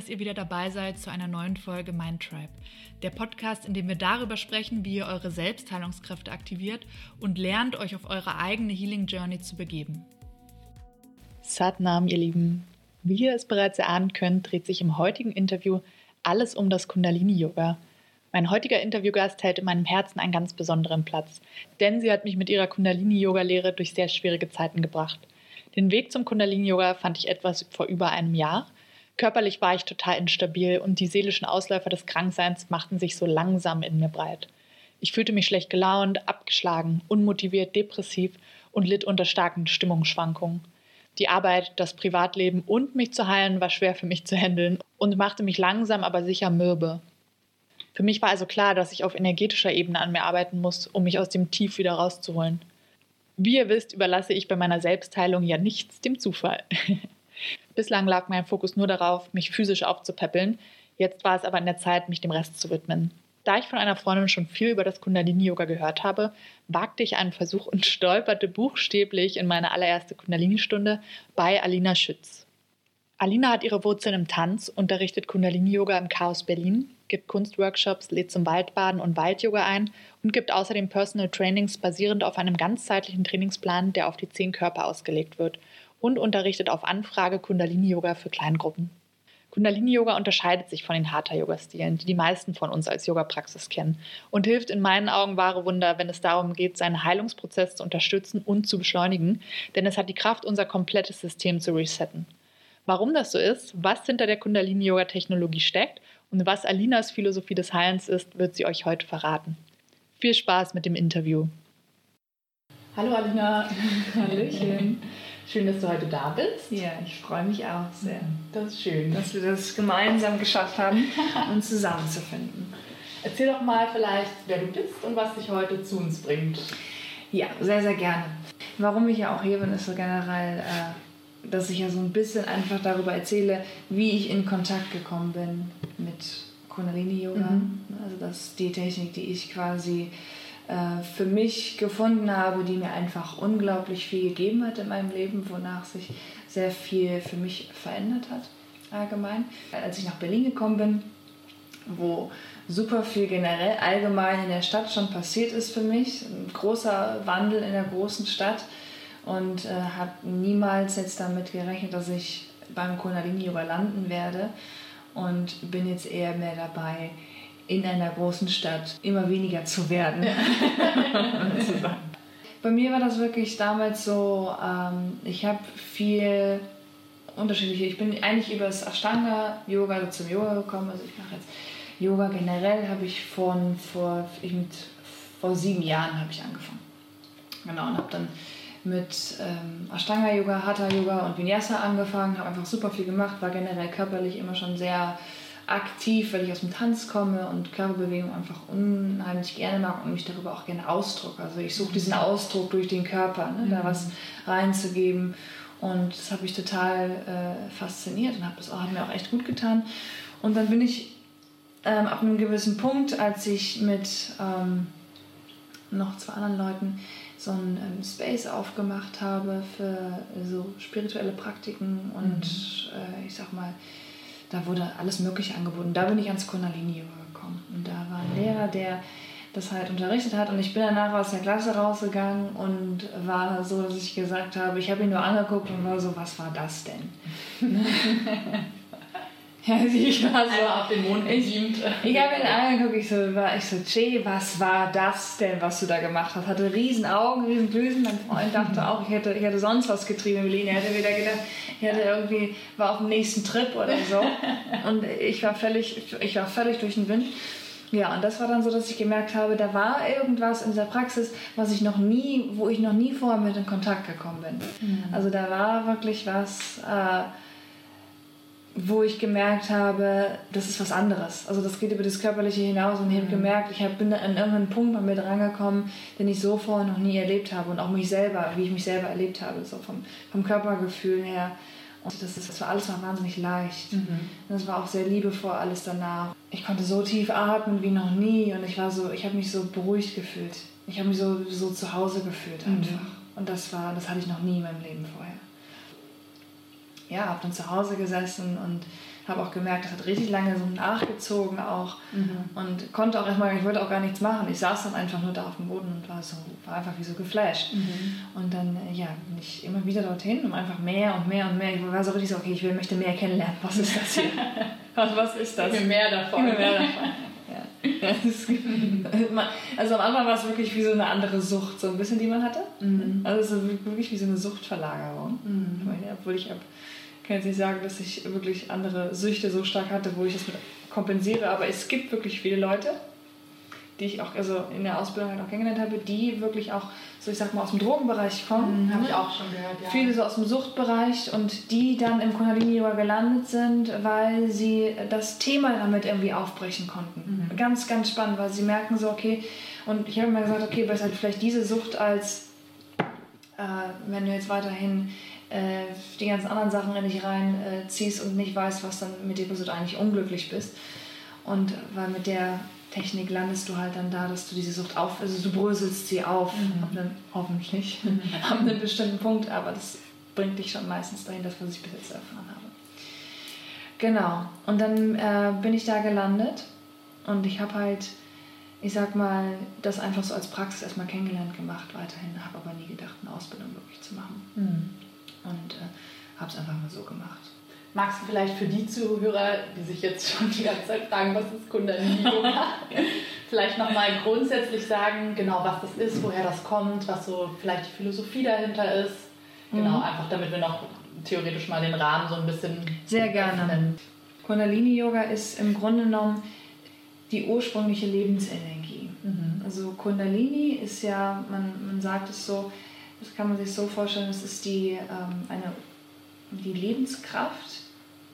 dass ihr wieder dabei seid zu einer neuen Folge Mind Tribe. Der Podcast, in dem wir darüber sprechen, wie ihr eure Selbstheilungskräfte aktiviert und lernt, euch auf eure eigene Healing Journey zu begeben. Satnam, ihr Lieben. Wie ihr es bereits erahnen könnt, dreht sich im heutigen Interview alles um das Kundalini-Yoga. Mein heutiger Interviewgast hält in meinem Herzen einen ganz besonderen Platz, denn sie hat mich mit ihrer Kundalini-Yoga-Lehre durch sehr schwierige Zeiten gebracht. Den Weg zum Kundalini-Yoga fand ich etwas vor über einem Jahr. Körperlich war ich total instabil und die seelischen Ausläufer des Krankseins machten sich so langsam in mir breit. Ich fühlte mich schlecht gelaunt, abgeschlagen, unmotiviert, depressiv und litt unter starken Stimmungsschwankungen. Die Arbeit, das Privatleben und mich zu heilen war schwer für mich zu handeln und machte mich langsam aber sicher mürbe. Für mich war also klar, dass ich auf energetischer Ebene an mir arbeiten muss, um mich aus dem Tief wieder rauszuholen. Wie ihr wisst, überlasse ich bei meiner Selbstheilung ja nichts dem Zufall. Bislang lag mein Fokus nur darauf, mich physisch aufzupäppeln. Jetzt war es aber an der Zeit, mich dem Rest zu widmen. Da ich von einer Freundin schon viel über das Kundalini-Yoga gehört habe, wagte ich einen Versuch und stolperte buchstäblich in meine allererste Kundalini-Stunde bei Alina Schütz. Alina hat ihre Wurzeln im Tanz, unterrichtet Kundalini-Yoga im Chaos Berlin, gibt Kunstworkshops, lädt zum Waldbaden und Waldyoga ein und gibt außerdem Personal Trainings basierend auf einem ganzzeitlichen Trainingsplan, der auf die zehn Körper ausgelegt wird und unterrichtet auf Anfrage Kundalini-Yoga für Kleingruppen. Kundalini-Yoga unterscheidet sich von den Hatha-Yoga-Stilen, die die meisten von uns als Yoga-Praxis kennen und hilft in meinen Augen wahre Wunder, wenn es darum geht, seinen Heilungsprozess zu unterstützen und zu beschleunigen, denn es hat die Kraft, unser komplettes System zu resetten. Warum das so ist, was hinter der Kundalini-Yoga-Technologie steckt und was Alinas Philosophie des Heilens ist, wird sie euch heute verraten. Viel Spaß mit dem Interview. Hallo Alina. Hallöchen. Schön, dass du heute da bist. Ja, ich freue mich auch sehr. Das ist schön. Dass wir das gemeinsam geschafft haben, uns zusammenzufinden. Erzähl doch mal vielleicht, wer du bist und was dich heute zu uns bringt. Ja, sehr, sehr gerne. Warum ich ja auch hier bin, ist so generell, äh, dass ich ja so ein bisschen einfach darüber erzähle, wie ich in Kontakt gekommen bin mit Kundalini-Yoga. Mhm. Also das ist die Technik, die ich quasi äh, für mich gefunden habe, die mir einfach unglaublich viel gegeben hat in meinem Leben, wonach sich sehr viel für mich verändert hat allgemein. Als ich nach Berlin gekommen bin, wo super viel generell allgemein in der Stadt schon passiert ist für mich, ein großer Wandel in der großen Stadt und äh, habe niemals jetzt damit gerechnet, dass ich beim Kundalini Yoga landen werde und bin jetzt eher mehr dabei, in einer großen Stadt immer weniger zu werden. Bei mir war das wirklich damals so, ähm, ich habe viel unterschiedliche, ich bin eigentlich über das Ashtanga-Yoga also zum Yoga gekommen, also ich mache jetzt Yoga generell, habe ich von, vor, ich mit, vor sieben Jahren habe ich angefangen. Genau, und habe dann mit ähm, Ashtanga-Yoga, Hatha-Yoga und Vinyasa angefangen, habe einfach super viel gemacht, war generell körperlich immer schon sehr aktiv, weil ich aus dem Tanz komme und Körperbewegung einfach unheimlich gerne mag und mich darüber auch gerne ausdrücke. Also ich suche diesen Ausdruck durch den Körper, ne, mhm. da was reinzugeben. Und das hat mich total äh, fasziniert und das auch, hat mir auch echt gut getan. Und dann bin ich ähm, ab einem gewissen Punkt, als ich mit ähm, noch zwei anderen Leuten so einen ähm, Space aufgemacht habe für so spirituelle Praktiken und mhm. äh, ich sag mal da wurde alles Mögliche angeboten. Da bin ich ans Kundalini gekommen. Und da war ein Lehrer, der das halt unterrichtet hat. Und ich bin danach aus der Klasse rausgegangen und war so, dass ich gesagt habe, ich habe ihn nur angeguckt und war so, was war das denn? Ja, ich war so auf den Mond gebeamt. Ich, ich habe ihn angeguckt, ich so, war, ich so, Jay, was war das denn, was du da gemacht hast? Hatte riesen Augen, riesen Blüsen. Mein Freund dachte auch, ich hätte, ich hätte sonst was getrieben in Berlin. Er hätte wieder gedacht, ich hätte irgendwie, war auf dem nächsten Trip oder so. Und ich war völlig, ich war völlig durch den Wind. Ja, und das war dann so, dass ich gemerkt habe, da war irgendwas in dieser Praxis, was ich noch nie, wo ich noch nie vorher mit in Kontakt gekommen bin. Mhm. Also da war wirklich was, äh, wo ich gemerkt habe, das ist was anderes. Also das geht über das Körperliche hinaus und ich habe mhm. gemerkt, ich bin an irgendeinen Punkt bei mir drangekommen, den ich so vorher noch nie erlebt habe und auch mich selber, wie ich mich selber erlebt habe, so vom, vom Körpergefühl her. Und das, ist, das war alles war wahnsinnig leicht. Mhm. Das war auch sehr liebevoll alles danach. Ich konnte so tief atmen wie noch nie und ich war so, ich habe mich so beruhigt gefühlt. Ich habe mich so, so zu Hause gefühlt mhm. einfach. Mhm. Und das war, das hatte ich noch nie in meinem Leben vorher ja, habe dann zu Hause gesessen und habe auch gemerkt, das hat richtig lange so nachgezogen auch mhm. und konnte auch erstmal, ich wollte auch gar nichts machen. Ich saß dann einfach nur da auf dem Boden und war so, war einfach wie so geflasht. Mhm. Und dann, äh, ja, bin ich immer wieder dorthin, um einfach mehr und mehr und mehr. Ich war so richtig so, okay, ich will, möchte mehr kennenlernen. Was ist das hier? was, was ist das? Ich will mehr davon. Ich will mehr davon. Ja. also am Anfang war es wirklich wie so eine andere Sucht, so ein bisschen, die man hatte. Mhm. Also es ist wirklich wie so eine Suchtverlagerung. Mhm. Obwohl ich habe kann jetzt nicht sagen, dass ich wirklich andere Süchte so stark hatte, wo ich das mit kompensiere, aber es gibt wirklich viele Leute, die ich auch also in der Ausbildung halt auch kennengelernt habe, die wirklich auch, so ich sag mal, aus dem Drogenbereich kommen. Mhm, habe ich auch schon gehört, ja. Viele so aus dem Suchtbereich und die dann im Kundalini-Yoga gelandet sind, weil sie das Thema damit irgendwie aufbrechen konnten. Mhm. Ganz, ganz spannend, weil sie merken so, okay, und ich habe immer gesagt, okay, besser halt vielleicht diese Sucht als, äh, wenn du jetzt weiterhin äh, die ganzen anderen Sachen in dich reinziehst äh, und nicht weißt, was dann mit dir passiert, eigentlich unglücklich bist. Und weil mit der Technik landest du halt dann da, dass du diese Sucht auf, also du bröselst sie auf, mhm. ab einem, hoffentlich, mhm. ab einem bestimmten Punkt, aber das bringt dich schon meistens dahin, das, was ich bis jetzt erfahren habe. Genau, und dann äh, bin ich da gelandet und ich habe halt, ich sag mal, das einfach so als Praxis erstmal kennengelernt gemacht, weiterhin, habe aber nie gedacht, eine Ausbildung wirklich zu machen. Mhm und äh, habe es einfach mal so gemacht. Magst du vielleicht für die Zuhörer, die sich jetzt schon die ganze Zeit fragen, was ist Kundalini-Yoga, vielleicht nochmal grundsätzlich sagen, genau was das ist, woher das kommt, was so vielleicht die Philosophie dahinter ist? Genau, mhm. einfach damit wir noch theoretisch mal den Rahmen so ein bisschen. Sehr gerne. Kundalini-Yoga ist im Grunde genommen die ursprüngliche Lebensenergie. Mhm. Also Kundalini ist ja, man, man sagt es so, das kann man sich so vorstellen, es ist die, ähm, eine, die Lebenskraft,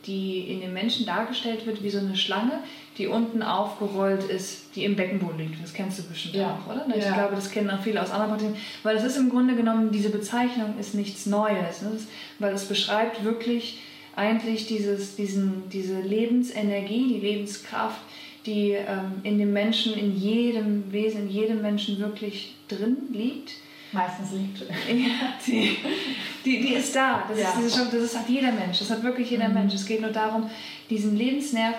die in den Menschen dargestellt wird wie so eine Schlange, die unten aufgerollt ist, die im Beckenboden liegt. Das kennst du bestimmt ja. auch, oder? Ich ja. glaube, das kennen auch viele aus anderen Partien. Weil es ist im Grunde genommen, diese Bezeichnung ist nichts Neues. Ne? Das, weil es beschreibt wirklich eigentlich dieses, diesen, diese Lebensenergie, die Lebenskraft, die ähm, in dem Menschen, in jedem Wesen, in jedem Menschen wirklich drin liegt meistens liegt. Ja, die, die, die ist da. Das, ja. ist, das, das hat jeder Mensch. Das hat wirklich jeder mhm. Mensch. Es geht nur darum, diesen Lebensnerv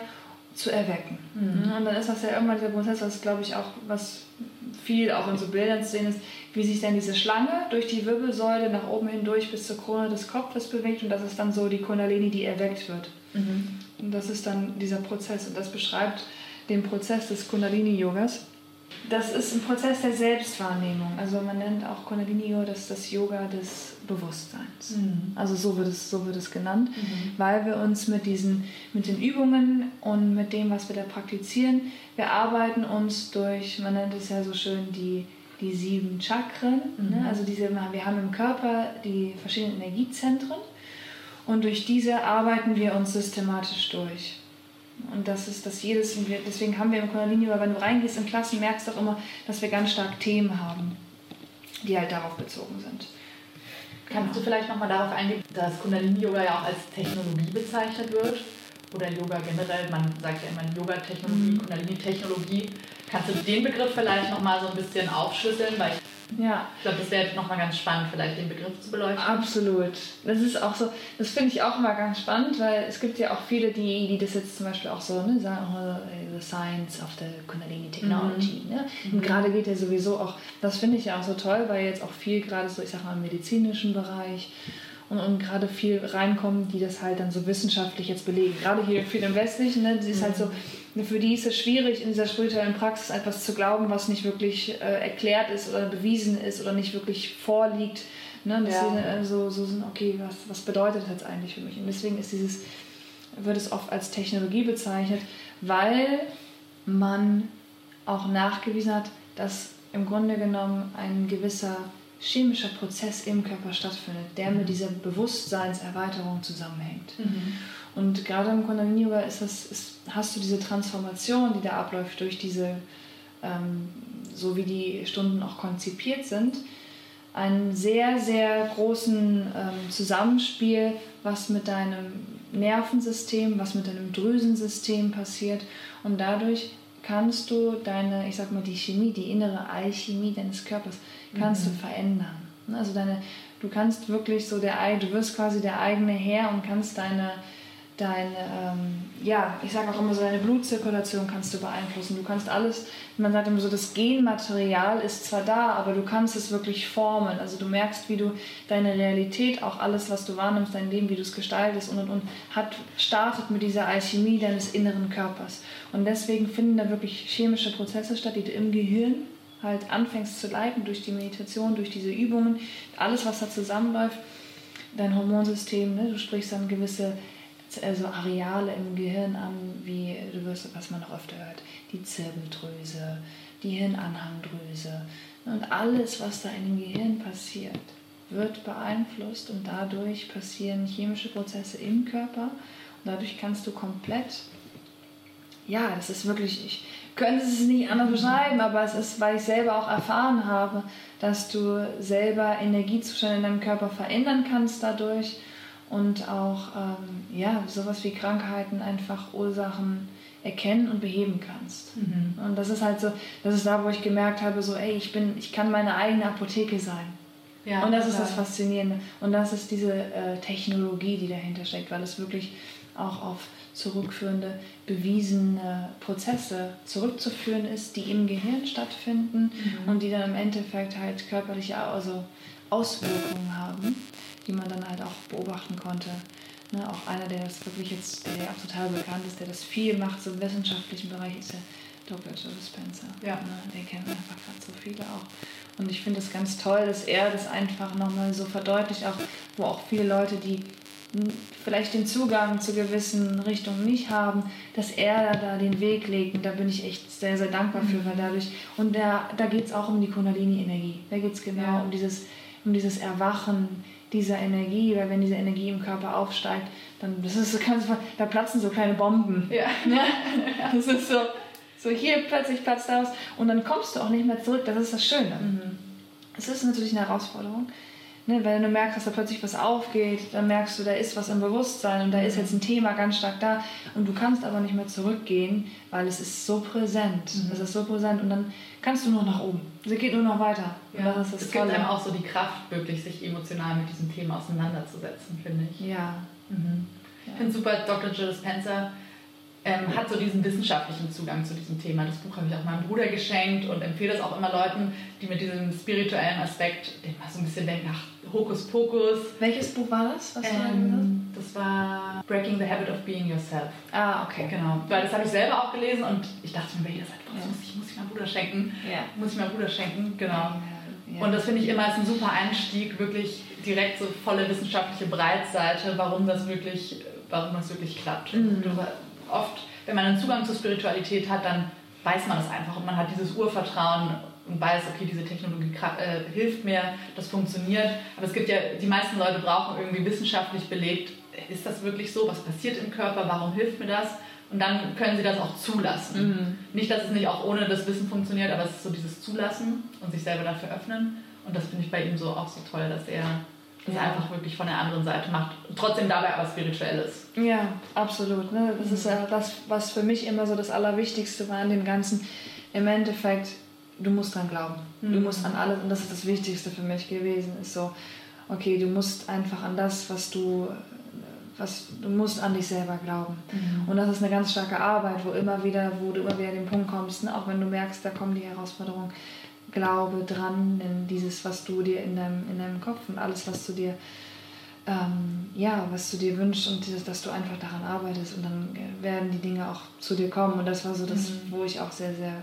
zu erwecken. Mhm. Und dann ist das ja irgendwann dieser Prozess, was glaube ich auch, was viel auch in so Bildern zu sehen ist, wie sich dann diese Schlange durch die Wirbelsäule nach oben hindurch bis zur Krone des Kopfes bewegt und das ist dann so die Kundalini, die erweckt wird. Mhm. Und das ist dann dieser Prozess und das beschreibt den Prozess des Kundalini-Yogas das ist ein Prozess der Selbstwahrnehmung. Also man nennt auch Kundalini Yoga das, das Yoga des Bewusstseins. Mhm. Also so wird es, so wird es genannt, mhm. weil wir uns mit, diesen, mit den Übungen und mit dem, was wir da praktizieren, wir arbeiten uns durch, man nennt es ja so schön, die, die sieben Chakren. Mhm. Ne? Also diese, wir haben im Körper die verschiedenen Energiezentren und durch diese arbeiten wir uns systematisch durch. Und das ist das jedes, deswegen haben wir im Kundalini, weil wenn du reingehst in Klassen, merkst du auch immer, dass wir ganz stark Themen haben, die halt darauf bezogen sind. Kannst du vielleicht nochmal darauf eingehen, dass Kundalini-Yoga ja auch als Technologie bezeichnet wird? Oder Yoga generell, man sagt ja immer Yoga-Technologie, mhm. Kundalini-Technologie. Kannst du den Begriff vielleicht nochmal so ein bisschen aufschlüsseln? Weil ich ja. Ich glaube, das wäre nochmal ganz spannend, vielleicht den Begriff zu beleuchten. Absolut. Das ist auch so, das finde ich auch immer ganz spannend, weil es gibt ja auch viele, die, die das jetzt zum Beispiel auch so ne, sagen, oh, the science of the Kundalini Technology. Mhm. Ne? Und gerade geht ja sowieso auch, das finde ich ja auch so toll, weil jetzt auch viel gerade so, ich sag mal, im medizinischen Bereich und, und gerade viel reinkommen, die das halt dann so wissenschaftlich jetzt belegen. Gerade hier viel im Westlichen, ne, die ist halt so, für die ist es schwierig, in dieser spirituellen Praxis etwas zu glauben, was nicht wirklich äh, erklärt ist oder bewiesen ist oder nicht wirklich vorliegt. Ne? Dass ja. äh, so, so sind, okay, was, was bedeutet das jetzt eigentlich für mich? Und deswegen ist dieses, wird es oft als Technologie bezeichnet, weil man auch nachgewiesen hat, dass im Grunde genommen ein gewisser chemischer Prozess im Körper stattfindet, der mit dieser Bewusstseinserweiterung zusammenhängt. Mhm. Und gerade im Kundalini Yoga ist das, ist, hast du diese Transformation, die da abläuft durch diese, ähm, so wie die Stunden auch konzipiert sind, einen sehr, sehr großen ähm, Zusammenspiel, was mit deinem Nervensystem, was mit deinem Drüsensystem passiert. Und dadurch kannst du deine, ich sag mal, die Chemie, die innere Alchemie deines Körpers, kannst mhm. du verändern. Also deine, du kannst wirklich so der, du wirst quasi der eigene Herr und kannst deine deine, ähm, ja, ich sage auch immer so, deine Blutzirkulation kannst du beeinflussen. Du kannst alles, man sagt immer so, das Genmaterial ist zwar da, aber du kannst es wirklich formen. Also du merkst, wie du deine Realität, auch alles, was du wahrnimmst, dein Leben, wie du es gestaltest und und und, hat, startet mit dieser Alchemie deines inneren Körpers. Und deswegen finden da wirklich chemische Prozesse statt, die du im Gehirn halt anfängst zu leiten durch die Meditation, durch diese Übungen, alles, was da zusammenläuft, dein Hormonsystem, ne? du sprichst dann gewisse also Areale im Gehirn an, wie du wirst, was man noch öfter hört, die Zirbeldrüse, die Hirnanhangdrüse. Und alles, was da in dem Gehirn passiert, wird beeinflusst und dadurch passieren chemische Prozesse im Körper. Und dadurch kannst du komplett, ja, das ist wirklich, ich könnte es nicht anders beschreiben, aber es ist, weil ich selber auch erfahren habe, dass du selber Energiezustände in deinem Körper verändern kannst dadurch und auch ähm, ja, sowas wie Krankheiten einfach Ursachen erkennen und beheben kannst. Mhm. Und das ist halt so, das ist da, wo ich gemerkt habe, so, ey, ich bin, ich kann meine eigene Apotheke sein. Ja, und das klar. ist das Faszinierende. Und das ist diese äh, Technologie, die dahinter steckt, weil es wirklich auch auf zurückführende, bewiesene Prozesse zurückzuführen ist, die im Gehirn stattfinden mhm. und die dann im Endeffekt halt körperliche also Auswirkungen haben die man dann halt auch beobachten konnte. Ne, auch einer, der das wirklich jetzt, der ja auch total bekannt ist, der das viel macht, so im wissenschaftlichen Bereich, ist der Dr. Joe Spencer. Ja. Ne, den kennen einfach gerade so viele auch. Und ich finde es ganz toll, dass er das einfach nochmal so verdeutlicht, auch wo auch viele Leute, die vielleicht den Zugang zu gewissen Richtungen nicht haben, dass er da den Weg legt. Und da bin ich echt sehr, sehr dankbar für, mhm. weil dadurch, und da, da geht es auch um die Kundalini-Energie. Da geht es genau ja. um, dieses, um dieses Erwachen, dieser Energie, weil wenn diese Energie im Körper aufsteigt, dann das ist so ganz, da platzen so kleine Bomben. Ja. ja. Das ist so, so hier plötzlich platzt aus und dann kommst du auch nicht mehr zurück. Das ist das Schöne. Mhm. Es ist natürlich eine Herausforderung, Ne, weil du merkst, dass da plötzlich was aufgeht, dann merkst du, da ist was im Bewusstsein und da ist jetzt ein Thema ganz stark da und du kannst aber nicht mehr zurückgehen, weil es ist so präsent. Mhm. Es ist so präsent und dann kannst du nur nach oben. Sie geht nur noch weiter. Ja. das ist das es Tolle. gibt einem auch so die Kraft, wirklich sich emotional mit diesem Thema auseinanderzusetzen, finde ich. Ja. Mhm. ja. Ich finde super, Dr. Jill Spencer ähm, hat so diesen wissenschaftlichen Zugang zu diesem Thema. Das Buch habe ich auch meinem Bruder geschenkt und empfehle es auch immer Leuten, die mit diesem spirituellen Aspekt, den mal so ein bisschen denken, ach, Hokuspokus. Welches Buch war das? Was ähm, das? das war Breaking the Habit of Being Yourself. Ah, okay. Genau. Weil das habe ich selber auch gelesen und ich dachte mir, jeder sagt, boah, das muss ich, muss ich meinem Bruder schenken. Ja. Muss ich meinem Bruder schenken, genau. Ja. Und das finde ich immer als ein super Einstieg, wirklich direkt so volle wissenschaftliche Breitseite, warum das wirklich, warum das wirklich klappt. Mhm oft, wenn man einen Zugang zur Spiritualität hat, dann weiß man es einfach und man hat dieses Urvertrauen und weiß, okay, diese Technologie äh, hilft mir, das funktioniert. Aber es gibt ja, die meisten Leute brauchen irgendwie wissenschaftlich belegt, ist das wirklich so? Was passiert im Körper? Warum hilft mir das? Und dann können sie das auch zulassen. Mhm. Nicht, dass es nicht auch ohne das Wissen funktioniert, aber es ist so dieses Zulassen und sich selber dafür öffnen. Und das finde ich bei ihm so auch so toll, dass er das ja. einfach wirklich von der anderen Seite macht. Trotzdem dabei aber spirituelles. Ja, absolut. Ne? Das mhm. ist ja das, was für mich immer so das Allerwichtigste war an dem Ganzen. Im Endeffekt, du musst dran glauben. Mhm. Du musst an alles, und das ist das Wichtigste für mich gewesen, ist so, okay, du musst einfach an das, was du was, du musst an dich selber glauben. Mhm. Und das ist eine ganz starke Arbeit, wo immer wieder, wo du immer wieder an den Punkt kommst, ne? auch wenn du merkst, da kommen die Herausforderungen, Glaube dran, in dieses, was du dir in deinem, in deinem Kopf und alles, was du dir, ähm, ja, was du dir wünschst und dieses, dass du einfach daran arbeitest und dann werden die Dinge auch zu dir kommen. Und das war so das, mhm. wo ich auch sehr, sehr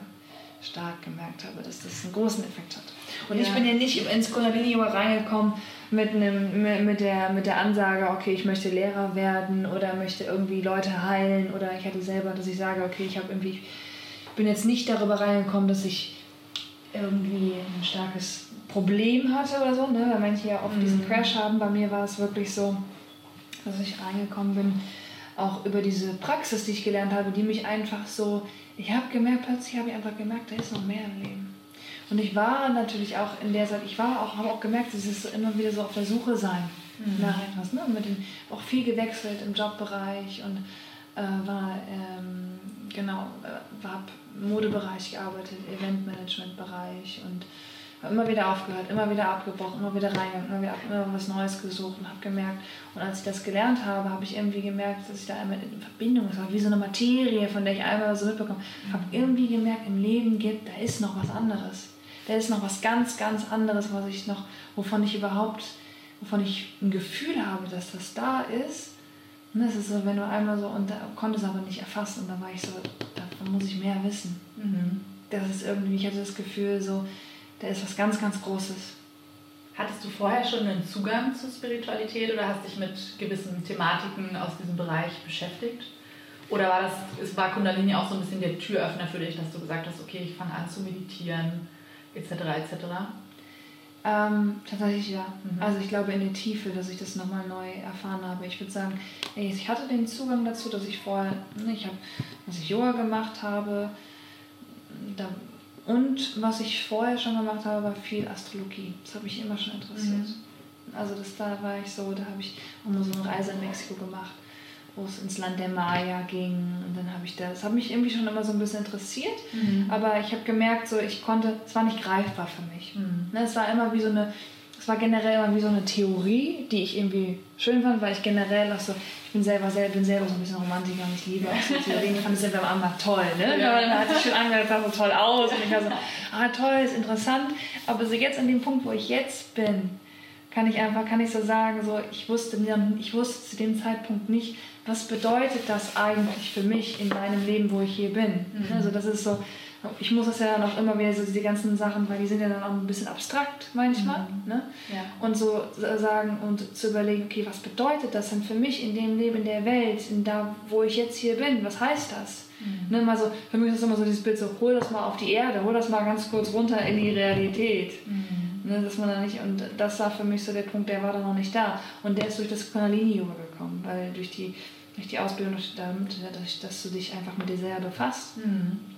stark gemerkt habe, dass das einen großen Effekt hat. Und ja. ich bin ja nicht ins Kundalini reingekommen mit, einem, mit, der, mit der Ansage, okay, ich möchte Lehrer werden oder möchte irgendwie Leute heilen oder ich hatte selber, dass ich sage, okay, ich habe irgendwie, bin jetzt nicht darüber reingekommen, dass ich irgendwie ein starkes Problem hatte oder so, ne? weil manche ja oft mhm. diesen Crash haben. Bei mir war es wirklich so, dass ich reingekommen bin, auch über diese Praxis, die ich gelernt habe, die mich einfach so, ich habe gemerkt, plötzlich habe ich einfach gemerkt, da ist noch mehr im Leben. Und ich war natürlich auch in der Zeit, ich war auch, habe auch gemerkt, es ist immer wieder so auf der Suche sein mhm. nach etwas. Ne? Mit dem, auch viel gewechselt im Jobbereich und äh, war, ähm, genau, habe Modebereich gearbeitet, Eventmanagementbereich und Habe immer wieder aufgehört, immer wieder abgebrochen, immer wieder reingegangen, immer wieder ab, immer was Neues gesucht und habe gemerkt. Und als ich das gelernt habe, habe ich irgendwie gemerkt, dass ich da einmal in Verbindung war, wie so eine Materie, von der ich einmal so mitbekomme. Ich habe irgendwie gemerkt, im Leben gibt, da ist noch was anderes. Da ist noch was ganz, ganz anderes, was ich noch, wovon ich überhaupt, wovon ich ein Gefühl habe, dass das da ist. Und das ist so, wenn du einmal so, und da konnte es aber nicht erfassen und da war ich so, davon muss ich mehr wissen. Mhm. Das ist irgendwie, ich hatte das Gefühl so, da ist was ganz, ganz Großes. Hattest du vorher schon einen Zugang zur Spiritualität oder hast dich mit gewissen Thematiken aus diesem Bereich beschäftigt? Oder war das, es war Kundalini auch so ein bisschen der Türöffner für dich, dass du gesagt hast, okay, ich fange an zu meditieren, etc. etc.? Ähm, tatsächlich ja. Mhm. Also ich glaube in der Tiefe, dass ich das nochmal neu erfahren habe. Ich würde sagen, ich hatte den Zugang dazu, dass ich vorher, ne, ich habe, dass ich Yoga gemacht habe, da und was ich vorher schon gemacht habe, war viel Astrologie. Das hat mich immer schon interessiert. Mhm. Also das, da war ich so, da habe ich auch mal so eine Reise in Mexiko gemacht, wo es ins Land der Maya ging. Und dann habe ich das, das hat mich irgendwie schon immer so ein bisschen interessiert. Mhm. Aber ich habe gemerkt, so ich konnte, es war nicht greifbar für mich. Mhm. Ne, es war immer wie so eine, es war generell immer wie so eine Theorie, die ich irgendwie schön fand, weil ich generell auch so, bin selber, selber, bin selber so ein bisschen Romantiker und ich liebe auch so Theorien. Ich fand es ja beim Anfang toll. Ne? Ja. Dann hat sich schon angehört, sah so toll aus. Und ich war so, ah toll, ist interessant. Aber so jetzt an dem Punkt, wo ich jetzt bin, kann ich einfach, kann ich so sagen, so, ich wusste, ich wusste zu dem Zeitpunkt nicht, was bedeutet das eigentlich für mich in meinem Leben, wo ich hier bin. Mhm. Also das ist so, ich muss das ja dann auch immer wieder so diese ganzen Sachen, weil die sind ja dann auch ein bisschen abstrakt manchmal. Mhm. Ne? Ja. Und so sagen und zu überlegen, okay, was bedeutet das denn für mich in dem Leben, in der Welt, in da, wo ich jetzt hier bin? Was heißt das? Mhm. Ne, mal so, für mich ist das immer so dieses Bild so, hol das mal auf die Erde, hol das mal ganz kurz runter in die Realität. Mhm. Ne, dass man da nicht, und das war für mich so der Punkt, der war da noch nicht da. Und der ist durch das Kundalini-Yoga gekommen, weil durch die, durch die Ausbildung, damit, dass du dich einfach mit dir selber befasst. Mhm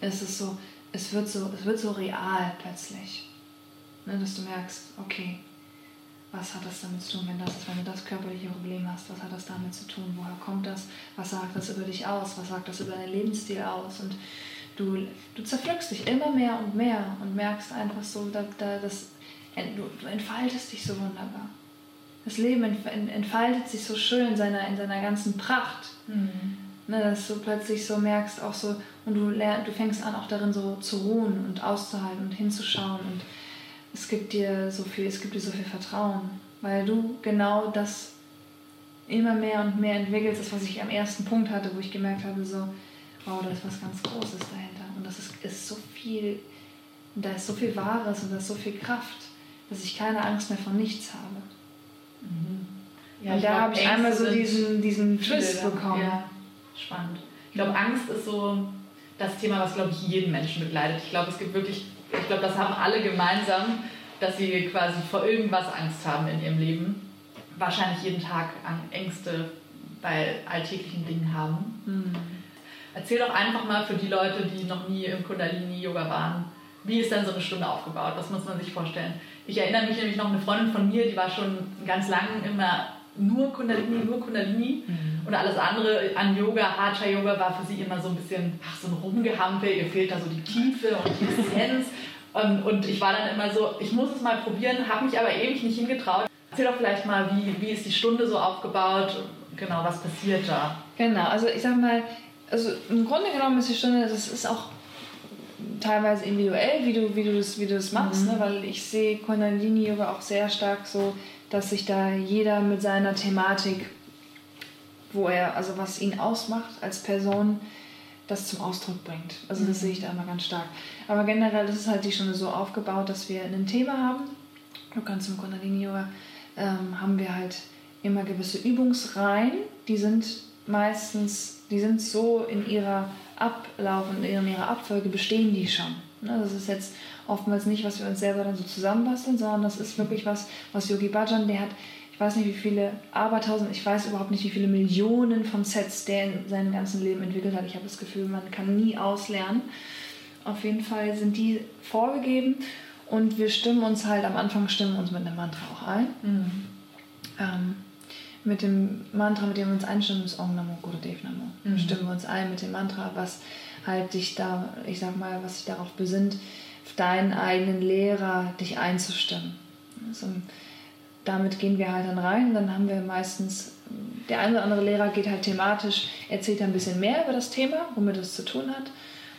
es ist so, es wird so, es wird so real plötzlich. Ne, dass du merkst, okay, was hat das damit zu tun, wenn, das ist, wenn du das körperliche Problem hast, was hat das damit zu tun, woher kommt das, was sagt das über dich aus, was sagt das über deinen Lebensstil aus und du, du zerpflückst dich immer mehr und mehr und merkst einfach so, da, da, das, du, entfaltest dich so wunderbar. Das Leben entfaltet sich so schön in seiner, in seiner ganzen Pracht. Mhm. Ne, dass du plötzlich so merkst, auch so, und du, lern, du fängst an, auch darin so zu ruhen und auszuhalten und hinzuschauen. Und es gibt dir so viel, es gibt dir so viel Vertrauen, weil du genau das immer mehr und mehr entwickelst, das, was ich am ersten Punkt hatte, wo ich gemerkt habe, so, wow, da ist was ganz Großes dahinter. Und das ist, ist so viel, da ist so viel Wahres und da ist so viel Kraft, dass ich keine Angst mehr vor nichts habe. Mhm. Ja, und da habe ich einmal so diesen, diesen Twist bekommen. Ja spannend. Ich glaube, Angst ist so das Thema, was, glaube ich, jeden Menschen begleitet. Ich glaube, es gibt wirklich, ich glaube, das haben alle gemeinsam, dass sie quasi vor irgendwas Angst haben in ihrem Leben. Wahrscheinlich jeden Tag Ängste bei alltäglichen Dingen haben. Mhm. Erzähl doch einfach mal für die Leute, die noch nie im Kundalini-Yoga waren, wie ist denn so eine Stunde aufgebaut? Was muss man sich vorstellen? Ich erinnere mich nämlich noch, eine Freundin von mir, die war schon ganz lange immer nur Kundalini, nur Kundalini. Mhm. Und alles andere an Yoga, Hatha-Yoga war für sie immer so ein bisschen, ach, so ein Rumgehampel, ihr fehlt da so die Tiefe und die Essenz. und, und ich war dann immer so, ich muss es mal probieren, habe mich aber ewig nicht hingetraut. Erzähl doch vielleicht mal, wie, wie ist die Stunde so aufgebaut? Genau, was passiert da? Genau, also ich sag mal, also im Grunde genommen ist die Stunde, das ist auch teilweise individuell, wie du, wie du, das, wie du das machst, mhm. ne? weil ich sehe Kundalini-Yoga auch sehr stark so dass sich da jeder mit seiner Thematik, wo er, also was ihn ausmacht als Person, das zum Ausdruck bringt. Also das mhm. sehe ich da immer ganz stark. Aber generell ist es halt die Stunde so aufgebaut, dass wir ein Thema haben. Du kannst im Kundalini Yoga ähm, haben wir halt immer gewisse Übungsreihen, die sind meistens, die sind so in ihrer Ablauf und in ihrer Abfolge bestehen die schon. Ne, das ist jetzt oftmals nicht, was wir uns selber dann so zusammenbasteln, sondern das ist wirklich was, was Yogi Bhajan, der hat, ich weiß nicht wie viele, Abertausend, ich weiß überhaupt nicht, wie viele Millionen von Sets der in seinem ganzen Leben entwickelt hat. Ich habe das Gefühl, man kann nie auslernen. Auf jeden Fall sind die vorgegeben und wir stimmen uns halt, am Anfang stimmen uns mit einem Mantra auch ein. Mhm. Ähm, mit dem Mantra, mit dem wir uns einstimmen, ist Om Namo Gurudev Namo. Mhm. Stimmen wir uns ein mit dem Mantra, was halt dich da, ich sag mal, was sich darauf besinnt, deinen eigenen Lehrer dich einzustimmen. Also, damit gehen wir halt dann rein. Dann haben wir meistens, der eine oder andere Lehrer geht halt thematisch, erzählt ein bisschen mehr über das Thema, womit es zu tun hat.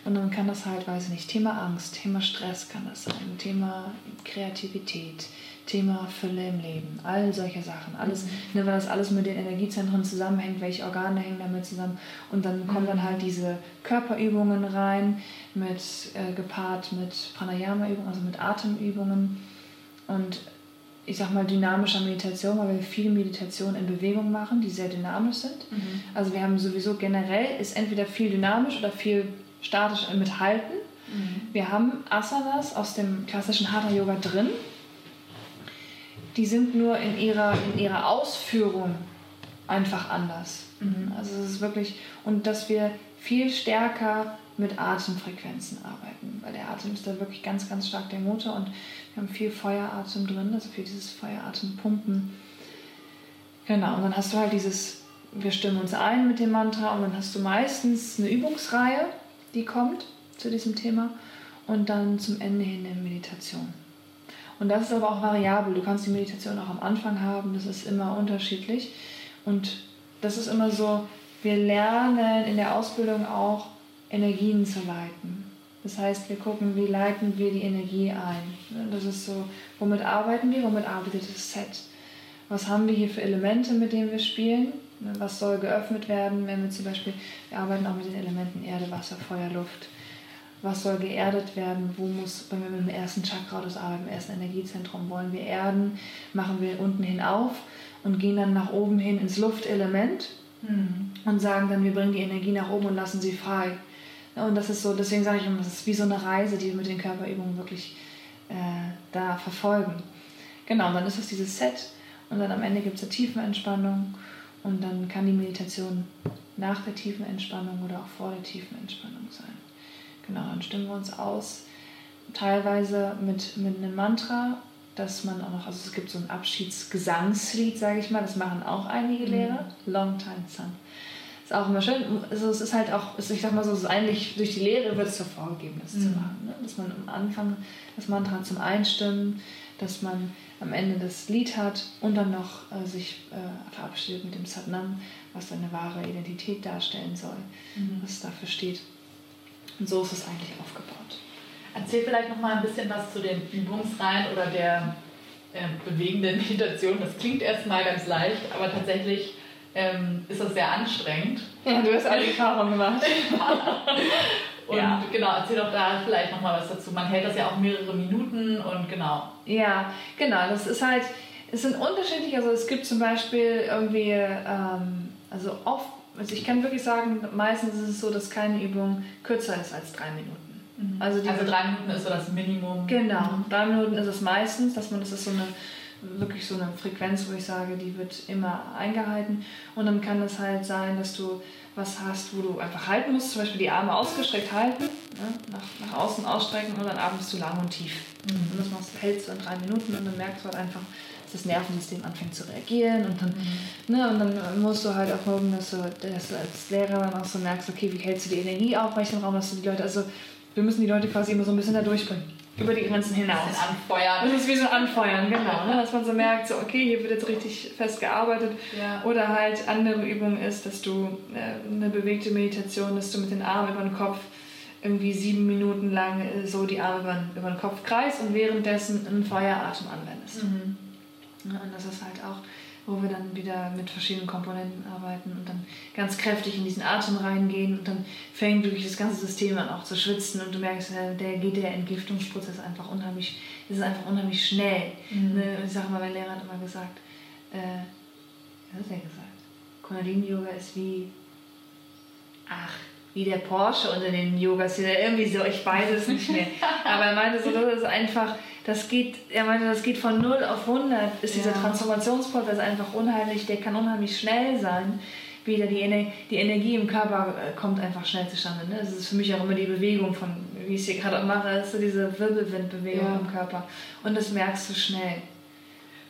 Und dann kann das halt, weiß ich nicht, Thema Angst, Thema Stress kann das sein, Thema Kreativität, Thema Fülle im Leben, all solche Sachen. Alles, mhm. ne, weil das alles mit den Energiezentren zusammenhängt, welche Organe hängen damit zusammen. Und dann kommen dann halt diese Körperübungen rein, mit äh, gepaart mit Pranayama-Übungen, also mit Atemübungen. Und ich sag mal, dynamischer Meditation, weil wir viel Meditation in Bewegung machen, die sehr dynamisch sind. Mhm. Also wir haben sowieso generell, ist entweder viel dynamisch oder viel statisch mit Halten. Mhm. Wir haben Asanas aus dem klassischen Hatha Yoga drin. Die sind nur in ihrer, in ihrer Ausführung einfach anders. Mhm. Also es ist wirklich, und dass wir viel stärker mit Atemfrequenzen arbeiten, weil der Atem ist da wirklich ganz, ganz stark der Motor und wir haben viel Feueratem drin, also viel dieses Feueratem-Pumpen. Genau, und dann hast du halt dieses, wir stimmen uns ein mit dem Mantra und dann hast du meistens eine Übungsreihe, die kommt zu diesem Thema und dann zum Ende hin eine Meditation. Und das ist aber auch variabel. Du kannst die Meditation auch am Anfang haben, das ist immer unterschiedlich. Und das ist immer so, wir lernen in der Ausbildung auch Energien zu leiten. Das heißt, wir gucken, wie leiten wir die Energie ein. Das ist so, womit arbeiten wir, womit arbeitet das Set. Was haben wir hier für Elemente, mit denen wir spielen? Was soll geöffnet werden, wenn wir zum Beispiel, wir arbeiten auch mit den Elementen Erde, Wasser, Feuer, Luft. Was soll geerdet werden? Wo muss, wenn wir mit dem ersten Chakra das arbeiten, im ersten Energiezentrum, wollen wir erden? Machen wir unten hin auf und gehen dann nach oben hin ins Luftelement mhm. und sagen dann, wir bringen die Energie nach oben und lassen sie frei. Und das ist so, deswegen sage ich immer, das ist wie so eine Reise, die wir mit den Körperübungen wirklich äh, da verfolgen. Genau, und dann ist es dieses Set und dann am Ende gibt es eine Tiefenentspannung und dann kann die Meditation nach der tiefen Entspannung oder auch vor der tiefen Entspannung sein. Genau, dann stimmen wir uns aus, teilweise mit, mit einem Mantra, dass man auch noch, also es gibt so ein Abschiedsgesangslied, sage ich mal, das machen auch einige mhm. Lehrer, Long Time Sun. Ist auch immer schön, also es ist halt auch, ich sag mal so, es ist eigentlich durch die Lehre wird es ja vorgegeben, das mhm. zu machen. Ne? Dass man am Anfang das Mantra zum Einstimmen, dass man am Ende das Lied hat und dann noch äh, sich äh, verabschiedet mit dem Satnam, was seine wahre Identität darstellen soll, mhm. was dafür steht. Und so ist es eigentlich aufgebaut. Erzähl vielleicht noch mal ein bisschen was zu den Übungsreihen oder der äh, bewegenden Meditation. Das klingt erstmal ganz leicht, aber tatsächlich ähm, ist das sehr anstrengend. Ja, du hast alle Erfahrungen gemacht. Und ja. genau, erzähl doch da vielleicht nochmal was dazu. Man hält das ja auch mehrere Minuten und genau. Ja, genau. Das ist halt, es sind unterschiedlich. Also es gibt zum Beispiel irgendwie, ähm, also oft, also ich kann wirklich sagen, meistens ist es so, dass keine Übung kürzer ist als drei Minuten. Mhm. Also, also drei Minuten ist so das Minimum. Genau, mhm. drei Minuten ist es meistens, dass man, das ist so eine wirklich so eine Frequenz, wo ich sage, die wird immer eingehalten. Und dann kann es halt sein, dass du was hast, wo du einfach halten musst, zum Beispiel die Arme ausgestreckt halten, ne? nach, nach außen ausstrecken und dann atmest du lang und tief. Mhm. Und das machst, hältst du in drei Minuten und dann merkst du halt einfach, das Nervensystem anfängt zu reagieren und dann, mhm. ne, und dann musst du halt auch gucken, dass du, dass du als Lehrer dann auch so merkst, okay, wie hältst du die Energie aufrecht im Raum, dass du die Leute, also wir müssen die Leute quasi immer so ein bisschen da durchbringen über die Grenzen hinaus. Ein bisschen anfeuern. Das ist wie so Anfeuern, genau. Ne? Dass man so merkt, so, okay, hier wird jetzt richtig fest gearbeitet. Ja. Oder halt andere Übung ist, dass du äh, eine bewegte Meditation, dass du mit den Armen über den Kopf irgendwie sieben Minuten lang äh, so die Arme über, über den Kopf kreist und währenddessen einen Feueratem anwendest. Mhm. Ja, und das ist halt auch wo wir dann wieder mit verschiedenen Komponenten arbeiten und dann ganz kräftig in diesen Atem reingehen und dann fängt wirklich das ganze System an auch zu schwitzen und du merkst, der geht der Entgiftungsprozess einfach unheimlich, es ist einfach unheimlich schnell. Mhm. Ne, ich sage mal, mein Lehrer hat immer gesagt, äh, was hat er gesagt? Kundalini-Yoga ist wie, ach, wie der Porsche unter den Yogas, irgendwie so, ich weiß es nicht mehr. Aber er meinte so, das ist einfach das geht, er meinte, das geht von 0 auf 100, ist ja. dieser Transformationsprozess einfach unheimlich, der kann unheimlich schnell sein. Wieder die, Ener die Energie im Körper äh, kommt einfach schnell zustande. Ne? Das ist für mich auch immer die Bewegung von, wie ich es hier gerade mache, ist so diese Wirbelwindbewegung ja. im Körper. Und das merkst du schnell.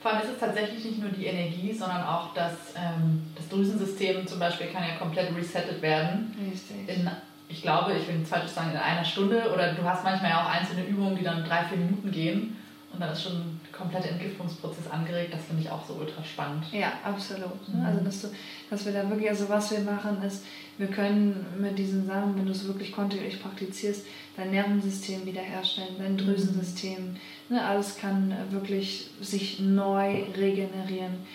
Vor allem ist es tatsächlich nicht nur die Energie, sondern auch das, ähm, das Drüsensystem zum Beispiel kann ja komplett resettet werden. Richtig. In ich glaube, ich will zwei sagen in einer Stunde oder du hast manchmal ja auch einzelne Übungen, die dann drei, vier Minuten gehen und dann ist schon ein kompletter Entgiftungsprozess angeregt. Das finde ich auch so ultra spannend. Ja, absolut. Ne? Mhm. Also, dass, du, dass wir da wirklich, also was wir machen ist, wir können mit diesen Sachen, wenn du es wirklich kontinuierlich praktizierst, dein Nervensystem wiederherstellen, dein mhm. Drüsensystem, ne? alles kann wirklich sich neu regenerieren.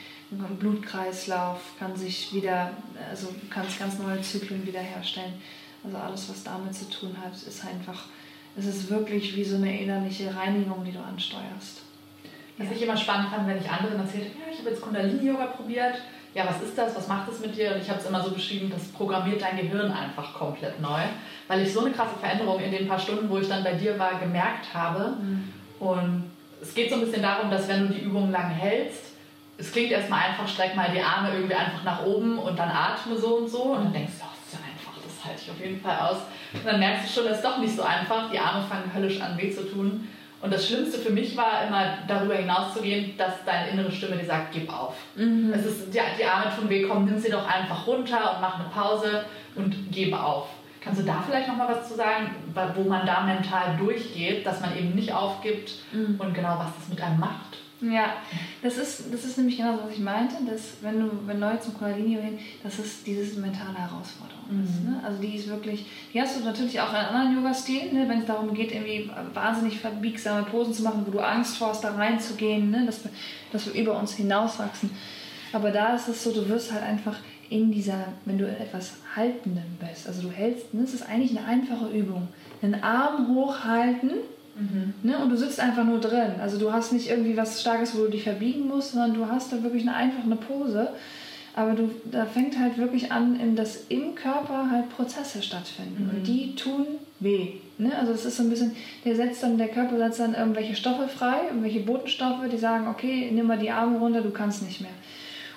Blutkreislauf kann sich wieder, also kannst ganz neue Zyklen wiederherstellen. Also alles, was damit zu tun hat, ist einfach, es ist wirklich wie so eine innerliche Reinigung, die du ansteuerst. Was ja. ich immer spannend fand, wenn ich anderen erzählt habe, ja, ich habe jetzt Kundalini-Yoga probiert. Ja, was ist das? Was macht es mit dir? Und ich habe es immer so beschrieben, das programmiert dein Gehirn einfach komplett neu. Weil ich so eine krasse Veränderung in den paar Stunden, wo ich dann bei dir war, gemerkt habe. Mhm. Und es geht so ein bisschen darum, dass wenn du die Übung lang hältst, es klingt erstmal einfach, streck mal die Arme irgendwie einfach nach oben und dann atme so und so. Und dann denkst du, das halte ich auf jeden Fall aus. Und dann merkst du schon, das ist doch nicht so einfach. Die Arme fangen höllisch an weh zu tun. Und das Schlimmste für mich war immer darüber hinauszugehen, dass deine innere Stimme dir sagt, gib auf. Mhm. Es ist, die, die Arme tun weh, komm, nimm sie doch einfach runter und mach eine Pause und gebe auf. Kannst du da vielleicht nochmal was zu sagen, wo man da mental durchgeht, dass man eben nicht aufgibt mhm. und genau was das mit einem macht? Ja, das ist, das ist nämlich genau das, was ich meinte, dass wenn du, wenn Leute zum Kundalini gehen, dass es diese mentale Herausforderung mhm. ist. Ne? Also die ist wirklich, die hast du natürlich auch in anderen Yoga-Stilen, ne? wenn es darum geht, irgendwie wahnsinnig verbiegsame Posen zu machen, wo du Angst vor hast, da reinzugehen, ne? dass, wir, dass wir über uns hinauswachsen. Aber da ist es so, du wirst halt einfach in dieser, wenn du etwas Haltendem bist, also du hältst, ne? es ist eigentlich eine einfache Übung. Den Arm hochhalten Mhm. Ne? Und du sitzt einfach nur drin. Also du hast nicht irgendwie was Starkes, wo du dich verbiegen musst, sondern du hast da wirklich eine einfache Pose. Aber du, da fängt halt wirklich an, dass im Körper halt Prozesse stattfinden. Mhm. Und die tun weh. Ne? Also es ist so ein bisschen, der setzt dann, der Körper setzt dann irgendwelche Stoffe frei, irgendwelche Botenstoffe, die sagen, okay, nimm mal die Arme runter, du kannst nicht mehr.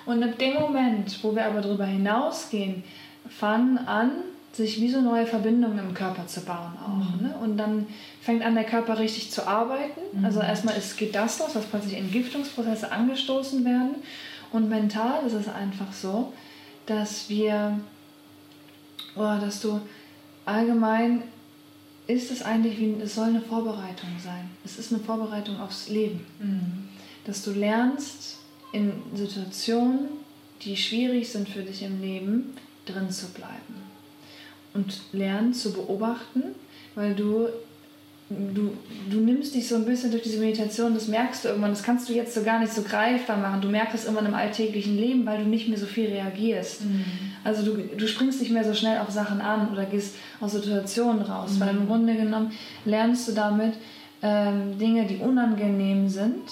Und ab dem Moment, wo wir aber darüber hinausgehen, fangen an, sich wie so neue Verbindungen im Körper zu bauen auch. Mhm. Ne? Und dann fängt an, der Körper richtig zu arbeiten. Mhm. Also erstmal ist, geht das los, dass plötzlich Entgiftungsprozesse angestoßen werden. Und mental ist es einfach so, dass wir, oder dass du allgemein ist es eigentlich wie, es soll eine Vorbereitung sein. Es ist eine Vorbereitung aufs Leben. Mhm. Dass du lernst, in Situationen, die schwierig sind für dich im Leben, drin zu bleiben und lernen zu beobachten, weil du, du, du nimmst dich so ein bisschen durch diese Meditation, das merkst du irgendwann, das kannst du jetzt so gar nicht so greifbar machen. Du merkst es immer im alltäglichen Leben, weil du nicht mehr so viel reagierst. Mhm. Also du, du springst nicht mehr so schnell auf Sachen an oder gehst aus Situationen raus, mhm. weil im Grunde genommen lernst du damit ähm, Dinge, die unangenehm sind,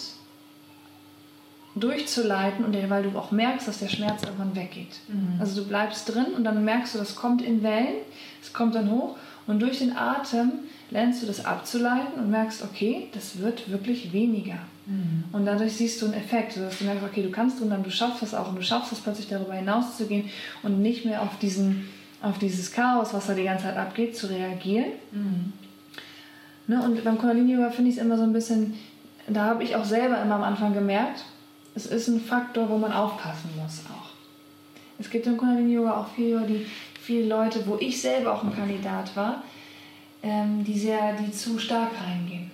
durchzuleiten und weil du auch merkst, dass der Schmerz irgendwann weggeht. Mhm. Also du bleibst drin und dann merkst du, das kommt in Wellen, es kommt dann hoch und durch den Atem lernst du das abzuleiten und merkst, okay, das wird wirklich weniger. Mhm. Und dadurch siehst du einen Effekt, dass du merkst, okay, du kannst und dann du schaffst das auch und du schaffst es plötzlich darüber hinaus zu gehen und nicht mehr auf diesen auf dieses Chaos, was da die ganze Zeit abgeht, zu reagieren. Mhm. Ne, und beim Kundalini Yoga finde ich es immer so ein bisschen, da habe ich auch selber immer am Anfang gemerkt, es ist ein Faktor, wo man aufpassen muss auch. Es gibt im Kundalini Yoga auch viele, die, viele Leute, wo ich selber auch ein Kandidat war, ähm, die, sehr, die zu stark reingehen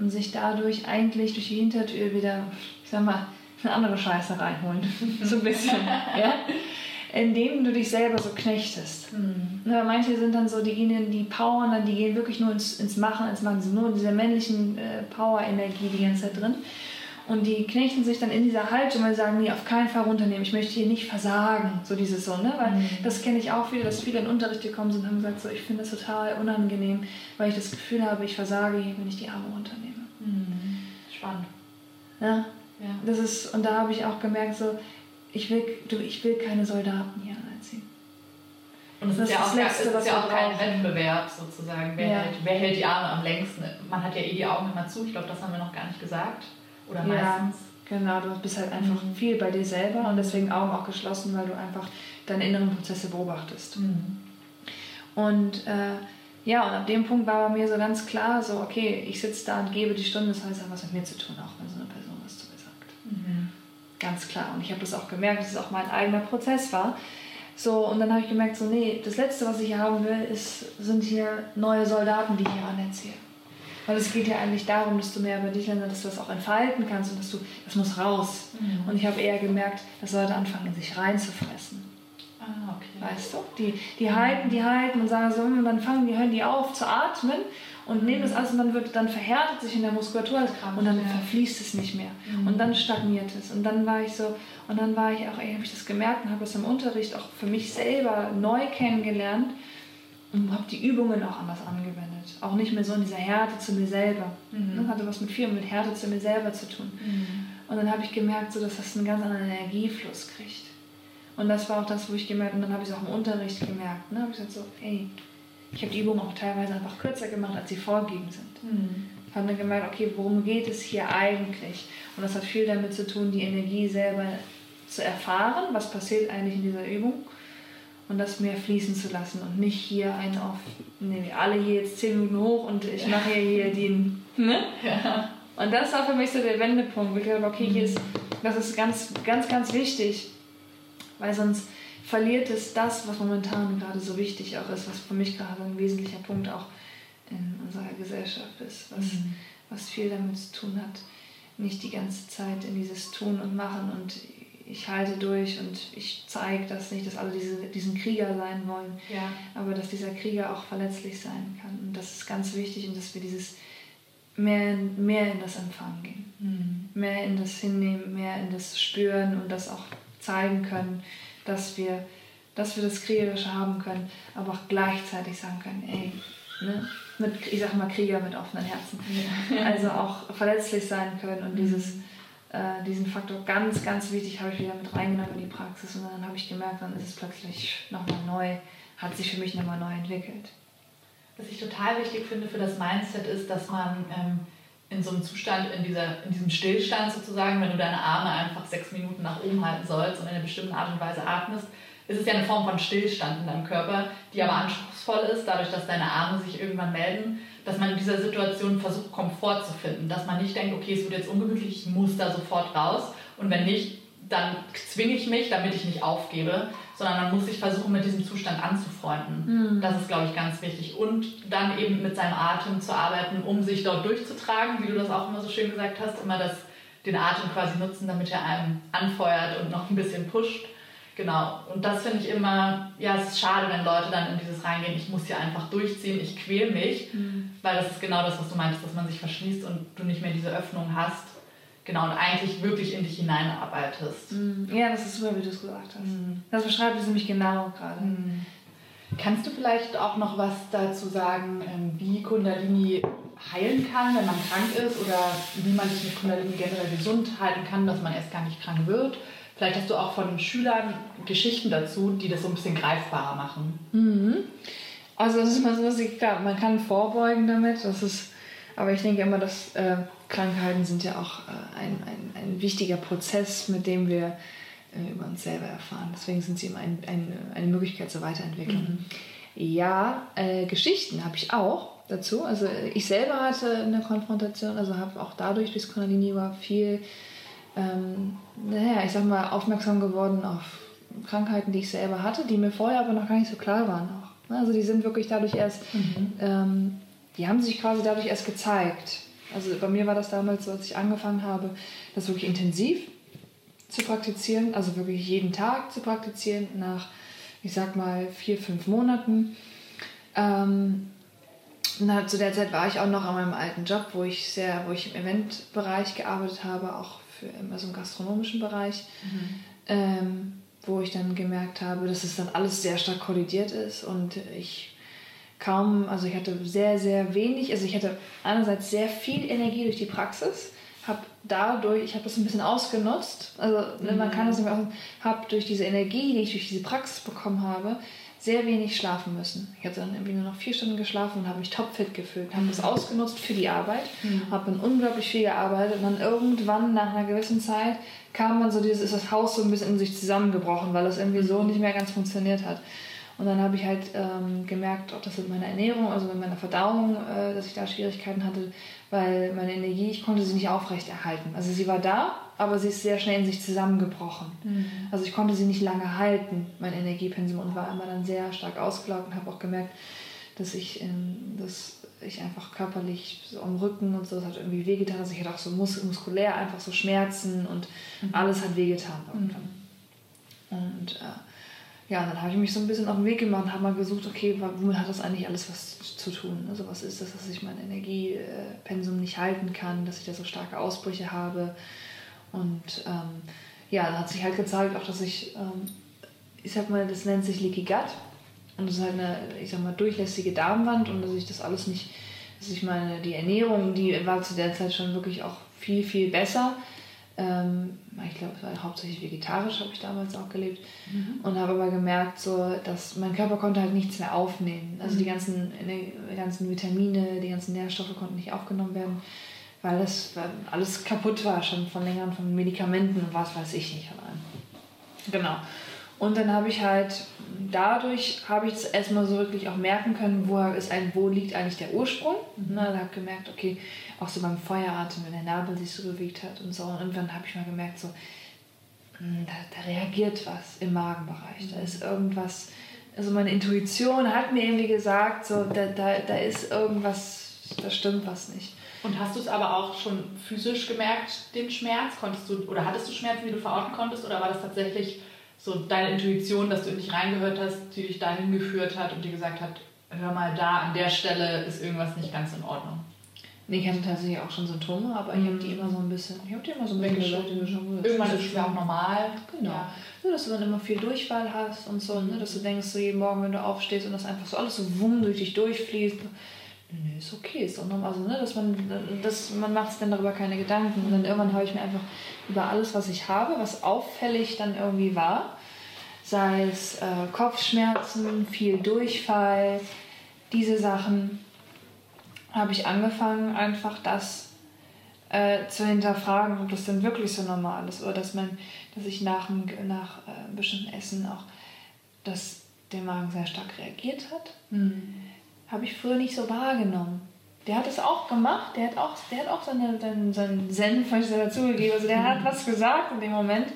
und sich dadurch eigentlich durch die Hintertür wieder, ich sag mal, eine andere Scheiße reinholen. so ein bisschen. ja? Indem du dich selber so knechtest. Mhm. Ja, manche sind dann so, die gehen, die powern dann, die gehen wirklich nur ins, ins Machen, ins Machen, sind nur in dieser männlichen äh, Power-Energie die ganze Zeit drin. Und die knechten sich dann in dieser Haltung, weil sie sagen, nee, auf keinen Fall runternehmen, ich möchte hier nicht versagen. So dieses so, ne? Weil mhm. das kenne ich auch wieder, dass viele in Unterricht gekommen sind und haben gesagt, so, ich finde das total unangenehm, weil ich das Gefühl habe, ich versage hier, wenn ich die Arme runternehme. Mhm. Spannend. Ja? ja. Das ist, und da habe ich auch gemerkt, so, ich will, du, ich will keine Soldaten hier anziehen. Und es ist, ja, auch, Letzte, es ist ja auch kein Wettbewerb sozusagen. Wer, ja. hält, wer hält die Arme am längsten? Man hat ja eh die Augen immer zu, ich glaube, das haben wir noch gar nicht gesagt. Oder meistens. Ja, genau, du bist halt einfach mhm. viel bei dir selber und deswegen Augen auch geschlossen, weil du einfach deine inneren Prozesse beobachtest. Mhm. Und äh, ja, und ab dem Punkt war bei mir so ganz klar, so, okay, ich sitze da und gebe die Stunde, das heißt, hat was mit mir zu tun, auch wenn so eine Person was zu mir sagt. Mhm. Ganz klar. Und ich habe das auch gemerkt, dass es auch mein eigener Prozess war, So, und dann habe ich gemerkt, so, nee, das Letzte, was ich hier haben will, ist, sind hier neue Soldaten, die ich hier anerziehe. Weil es geht ja eigentlich darum, dass du mehr über dich lernst, dass du das auch entfalten kannst und dass du, das muss raus. Mhm. Und ich habe eher gemerkt, dass Leute anfangen, sich reinzufressen. Ah, okay. Weißt du? Die, die halten, die halten und sagen so, und dann fangen die, hören die auf zu atmen und nehmen das alles und dann wird dann verhärtet sich in der Muskulatur und dann verfließt es nicht mehr mhm. und dann stagniert es und dann war ich so und dann war ich auch habe ich das gemerkt und habe das im Unterricht auch für mich selber neu kennengelernt und habe die Übungen auch anders angewendet auch nicht mehr so in dieser Härte zu mir selber mhm. das hatte was mit viel mit Härte zu mir selber zu tun mhm. und dann habe ich gemerkt so dass das einen ganz anderen Energiefluss kriegt und das war auch das wo ich gemerkt und dann habe ich es auch im Unterricht gemerkt ne habe ich gesagt so hey ich habe die Übungen auch teilweise einfach kürzer gemacht, als sie vorgegeben sind. Mhm. Habe dann gemerkt, okay, worum geht es hier eigentlich? Und das hat viel damit zu tun, die Energie selber zu erfahren, was passiert eigentlich in dieser Übung und das mehr fließen zu lassen und nicht hier einen auf, nehmen wir alle hier jetzt zehn Minuten hoch und ich mache hier, hier den, ne? Ja. Und das war für mich so der Wendepunkt. Ich glaube, okay, hier ist, das ist ganz, ganz, ganz wichtig, weil sonst verliert es das, was momentan gerade so wichtig auch ist, was für mich gerade ein wesentlicher Punkt auch in unserer Gesellschaft ist, was, mhm. was viel damit zu tun hat, nicht die ganze Zeit in dieses Tun und Machen und ich halte durch und ich zeige das nicht, dass alle diese, diesen Krieger sein wollen, ja. aber dass dieser Krieger auch verletzlich sein kann. Und das ist ganz wichtig und dass wir dieses mehr, mehr in das Empfangen gehen, mhm. mehr in das Hinnehmen, mehr in das Spüren und das auch zeigen können dass wir, dass wir das Kriegerische haben können, aber auch gleichzeitig sagen können, ey, ne, mit, ich sag mal Krieger mit offenen Herzen. Also auch verletzlich sein können und dieses, äh, diesen Faktor ganz, ganz wichtig habe ich wieder mit reingenommen in die Praxis und dann habe ich gemerkt, dann ist es plötzlich nochmal neu, hat sich für mich nochmal neu entwickelt. Was ich total wichtig finde für das Mindset ist, dass man ähm, in so einem Zustand, in, dieser, in diesem Stillstand sozusagen, wenn du deine Arme einfach sechs Minuten nach oben halten sollst und in einer bestimmten Art und Weise atmest, ist es ja eine Form von Stillstand in deinem Körper, die aber anspruchsvoll ist, dadurch, dass deine Arme sich irgendwann melden, dass man in dieser Situation versucht, Komfort zu finden. Dass man nicht denkt, okay, es wird jetzt ungemütlich, ich muss da sofort raus. Und wenn nicht, dann zwinge ich mich, damit ich nicht aufgebe, sondern man muss sich versuchen, mit diesem Zustand anzufreunden. Mhm. Das ist, glaube ich, ganz wichtig. Und dann eben mit seinem Atem zu arbeiten, um sich dort durchzutragen, wie du das auch immer so schön gesagt hast, immer das, den Atem quasi nutzen, damit er einem anfeuert und noch ein bisschen pusht. Genau. Und das finde ich immer, ja, es ist schade, wenn Leute dann in dieses reingehen, ich muss hier einfach durchziehen, ich quäle mich, mhm. weil das ist genau das, was du meintest, dass man sich verschließt und du nicht mehr diese Öffnung hast Genau, und eigentlich wirklich in dich hineinarbeitest. Mm. Ja, das ist super, wie du es gesagt hast. Mm. Das beschreibt es nämlich genau gerade. Mm. Kannst du vielleicht auch noch was dazu sagen, ähm, wie Kundalini heilen kann, wenn man krank ist oder wie man sich mit Kundalini generell gesund halten kann, dass man erst gar nicht krank wird? Vielleicht hast du auch von Schülern Geschichten dazu, die das so ein bisschen greifbarer machen. Mhm. Also das ist mal so, klar, man kann vorbeugen damit, das ist, aber ich denke immer, dass äh, Krankheiten sind ja auch äh, ein, ein, ein wichtiger Prozess, mit dem wir äh, über uns selber erfahren. Deswegen sind sie immer ein, ein, eine Möglichkeit zur Weiterentwicklung. Mhm. Ja, äh, Geschichten habe ich auch dazu. Also ich selber hatte eine Konfrontation, also habe auch dadurch bis Kundalini war viel, ähm, naja, ich sag mal, aufmerksam geworden auf Krankheiten, die ich selber hatte, die mir vorher aber noch gar nicht so klar waren auch. Ne, also die sind wirklich dadurch erst, mhm. ähm, die haben sich quasi dadurch erst gezeigt. Also bei mir war das damals so, als ich angefangen habe, das wirklich intensiv zu praktizieren, also wirklich jeden Tag zu praktizieren, nach, ich sag mal, vier, fünf Monaten. Ähm, na, zu der Zeit war ich auch noch an meinem alten Job, wo ich sehr, wo ich im Eventbereich gearbeitet habe, auch für immer so im gastronomischen Bereich, mhm. ähm, wo ich dann gemerkt habe, dass es dann alles sehr stark kollidiert ist und ich kaum, also ich hatte sehr, sehr wenig, also ich hatte einerseits sehr viel Energie durch die Praxis, habe dadurch, ich habe das ein bisschen ausgenutzt, also mhm. man kann das nicht mehr habe durch diese Energie, die ich durch diese Praxis bekommen habe, sehr wenig schlafen müssen. Ich hatte dann irgendwie nur noch vier Stunden geschlafen und habe mich topfit gefühlt. Habe mhm. das ausgenutzt für die Arbeit, mhm. habe dann unglaublich viel gearbeitet und dann irgendwann nach einer gewissen Zeit kam dann so dieses, ist das Haus so ein bisschen in sich zusammengebrochen, weil das irgendwie so mhm. nicht mehr ganz funktioniert hat. Und dann habe ich halt ähm, gemerkt, ob das mit meiner Ernährung, also mit meiner Verdauung, äh, dass ich da Schwierigkeiten hatte, weil meine Energie, ich konnte sie nicht aufrechterhalten. Also sie war da, aber sie ist sehr schnell in sich zusammengebrochen. Mhm. Also ich konnte sie nicht lange halten, mein Energiepensum, und war immer dann sehr stark ausgelaugt und habe auch gemerkt, dass ich, ähm, dass ich einfach körperlich so am Rücken und so, das hat irgendwie wehgetan. Also ich hatte auch so mus muskulär einfach so Schmerzen und Mhm. alles hat wehgetan irgendwann. Und äh, ja, dann habe ich mich so ein bisschen auf den Weg gemacht und habe mal gesucht, okay, womit hat das eigentlich alles was zu tun? Also was ist das, dass ich mein Energiepensum nicht halten kann, dass ich da so starke Ausbrüche habe. Und ähm, ja, dann hat sich halt gezeigt, auch dass ich, ähm, ich sag mal, das nennt sich Leaky Gut. Und das ist halt eine, ich sag mal, durchlässige Darmwand und dass ich das alles nicht, dass ich meine, die Ernährung, die war zu der Zeit schon wirklich auch viel, viel besser. Ähm, ich glaube, es war hauptsächlich vegetarisch, habe ich damals auch gelebt. Und habe aber gemerkt, so, dass mein Körper konnte halt nichts mehr aufnehmen. Also die ganzen, die ganzen Vitamine, die ganzen Nährstoffe konnten nicht aufgenommen werden, weil das alles kaputt war schon von längeren von Medikamenten und was weiß ich nicht allem. Genau. Und dann habe ich halt, dadurch habe ich es erstmal so wirklich auch merken können, wo, ist ein, wo liegt eigentlich der Ursprung. Mhm. dann habe ich gemerkt, okay, auch so beim Feueratem, wenn der Nabel sich so bewegt hat und so. Und irgendwann habe ich mal gemerkt, so, hm, da, da reagiert was im Magenbereich. Da ist irgendwas, also meine Intuition hat mir irgendwie gesagt, so, da, da, da ist irgendwas, da stimmt was nicht. Und hast du es aber auch schon physisch gemerkt, den Schmerz? Konntest du, oder hattest du Schmerzen, die du verorten konntest? Oder war das tatsächlich so deine Intuition, dass du in dich reingehört hast, die dich dahin geführt hat und dir gesagt hat, hör mal, da an der Stelle ist irgendwas nicht ganz in Ordnung? Nee, ich hatte tatsächlich auch schon Symptome, aber ich habe die immer so ein bisschen, ich habe die immer so ein bisschen Weggeschoben. Irgendwann ist es ja auch normal. Genau. Ja. So, dass du dann immer viel Durchfall hast und so, ne? dass du denkst, so jeden Morgen, wenn du aufstehst und das einfach so alles so wumm durch dich durchfließt. Nee, ist okay, ist doch normal. Also, ne? dass man, das, man macht sich dann darüber keine Gedanken. Und dann irgendwann habe ich mir einfach über alles, was ich habe, was auffällig dann irgendwie war, sei es äh, Kopfschmerzen, viel Durchfall, diese Sachen, habe ich angefangen, einfach das äh, zu hinterfragen, ob das denn wirklich so normal ist oder dass man, dass ich nach, dem- nach äh, bestimmten Essen auch, dass der Magen sehr stark reagiert hat, habe ich früher nicht so wahrgenommen. Der hat es auch gemacht, der hat auch, der hat auch seine, seinen, seinen Senf dazugegeben, also der hat was gesagt in dem Moment,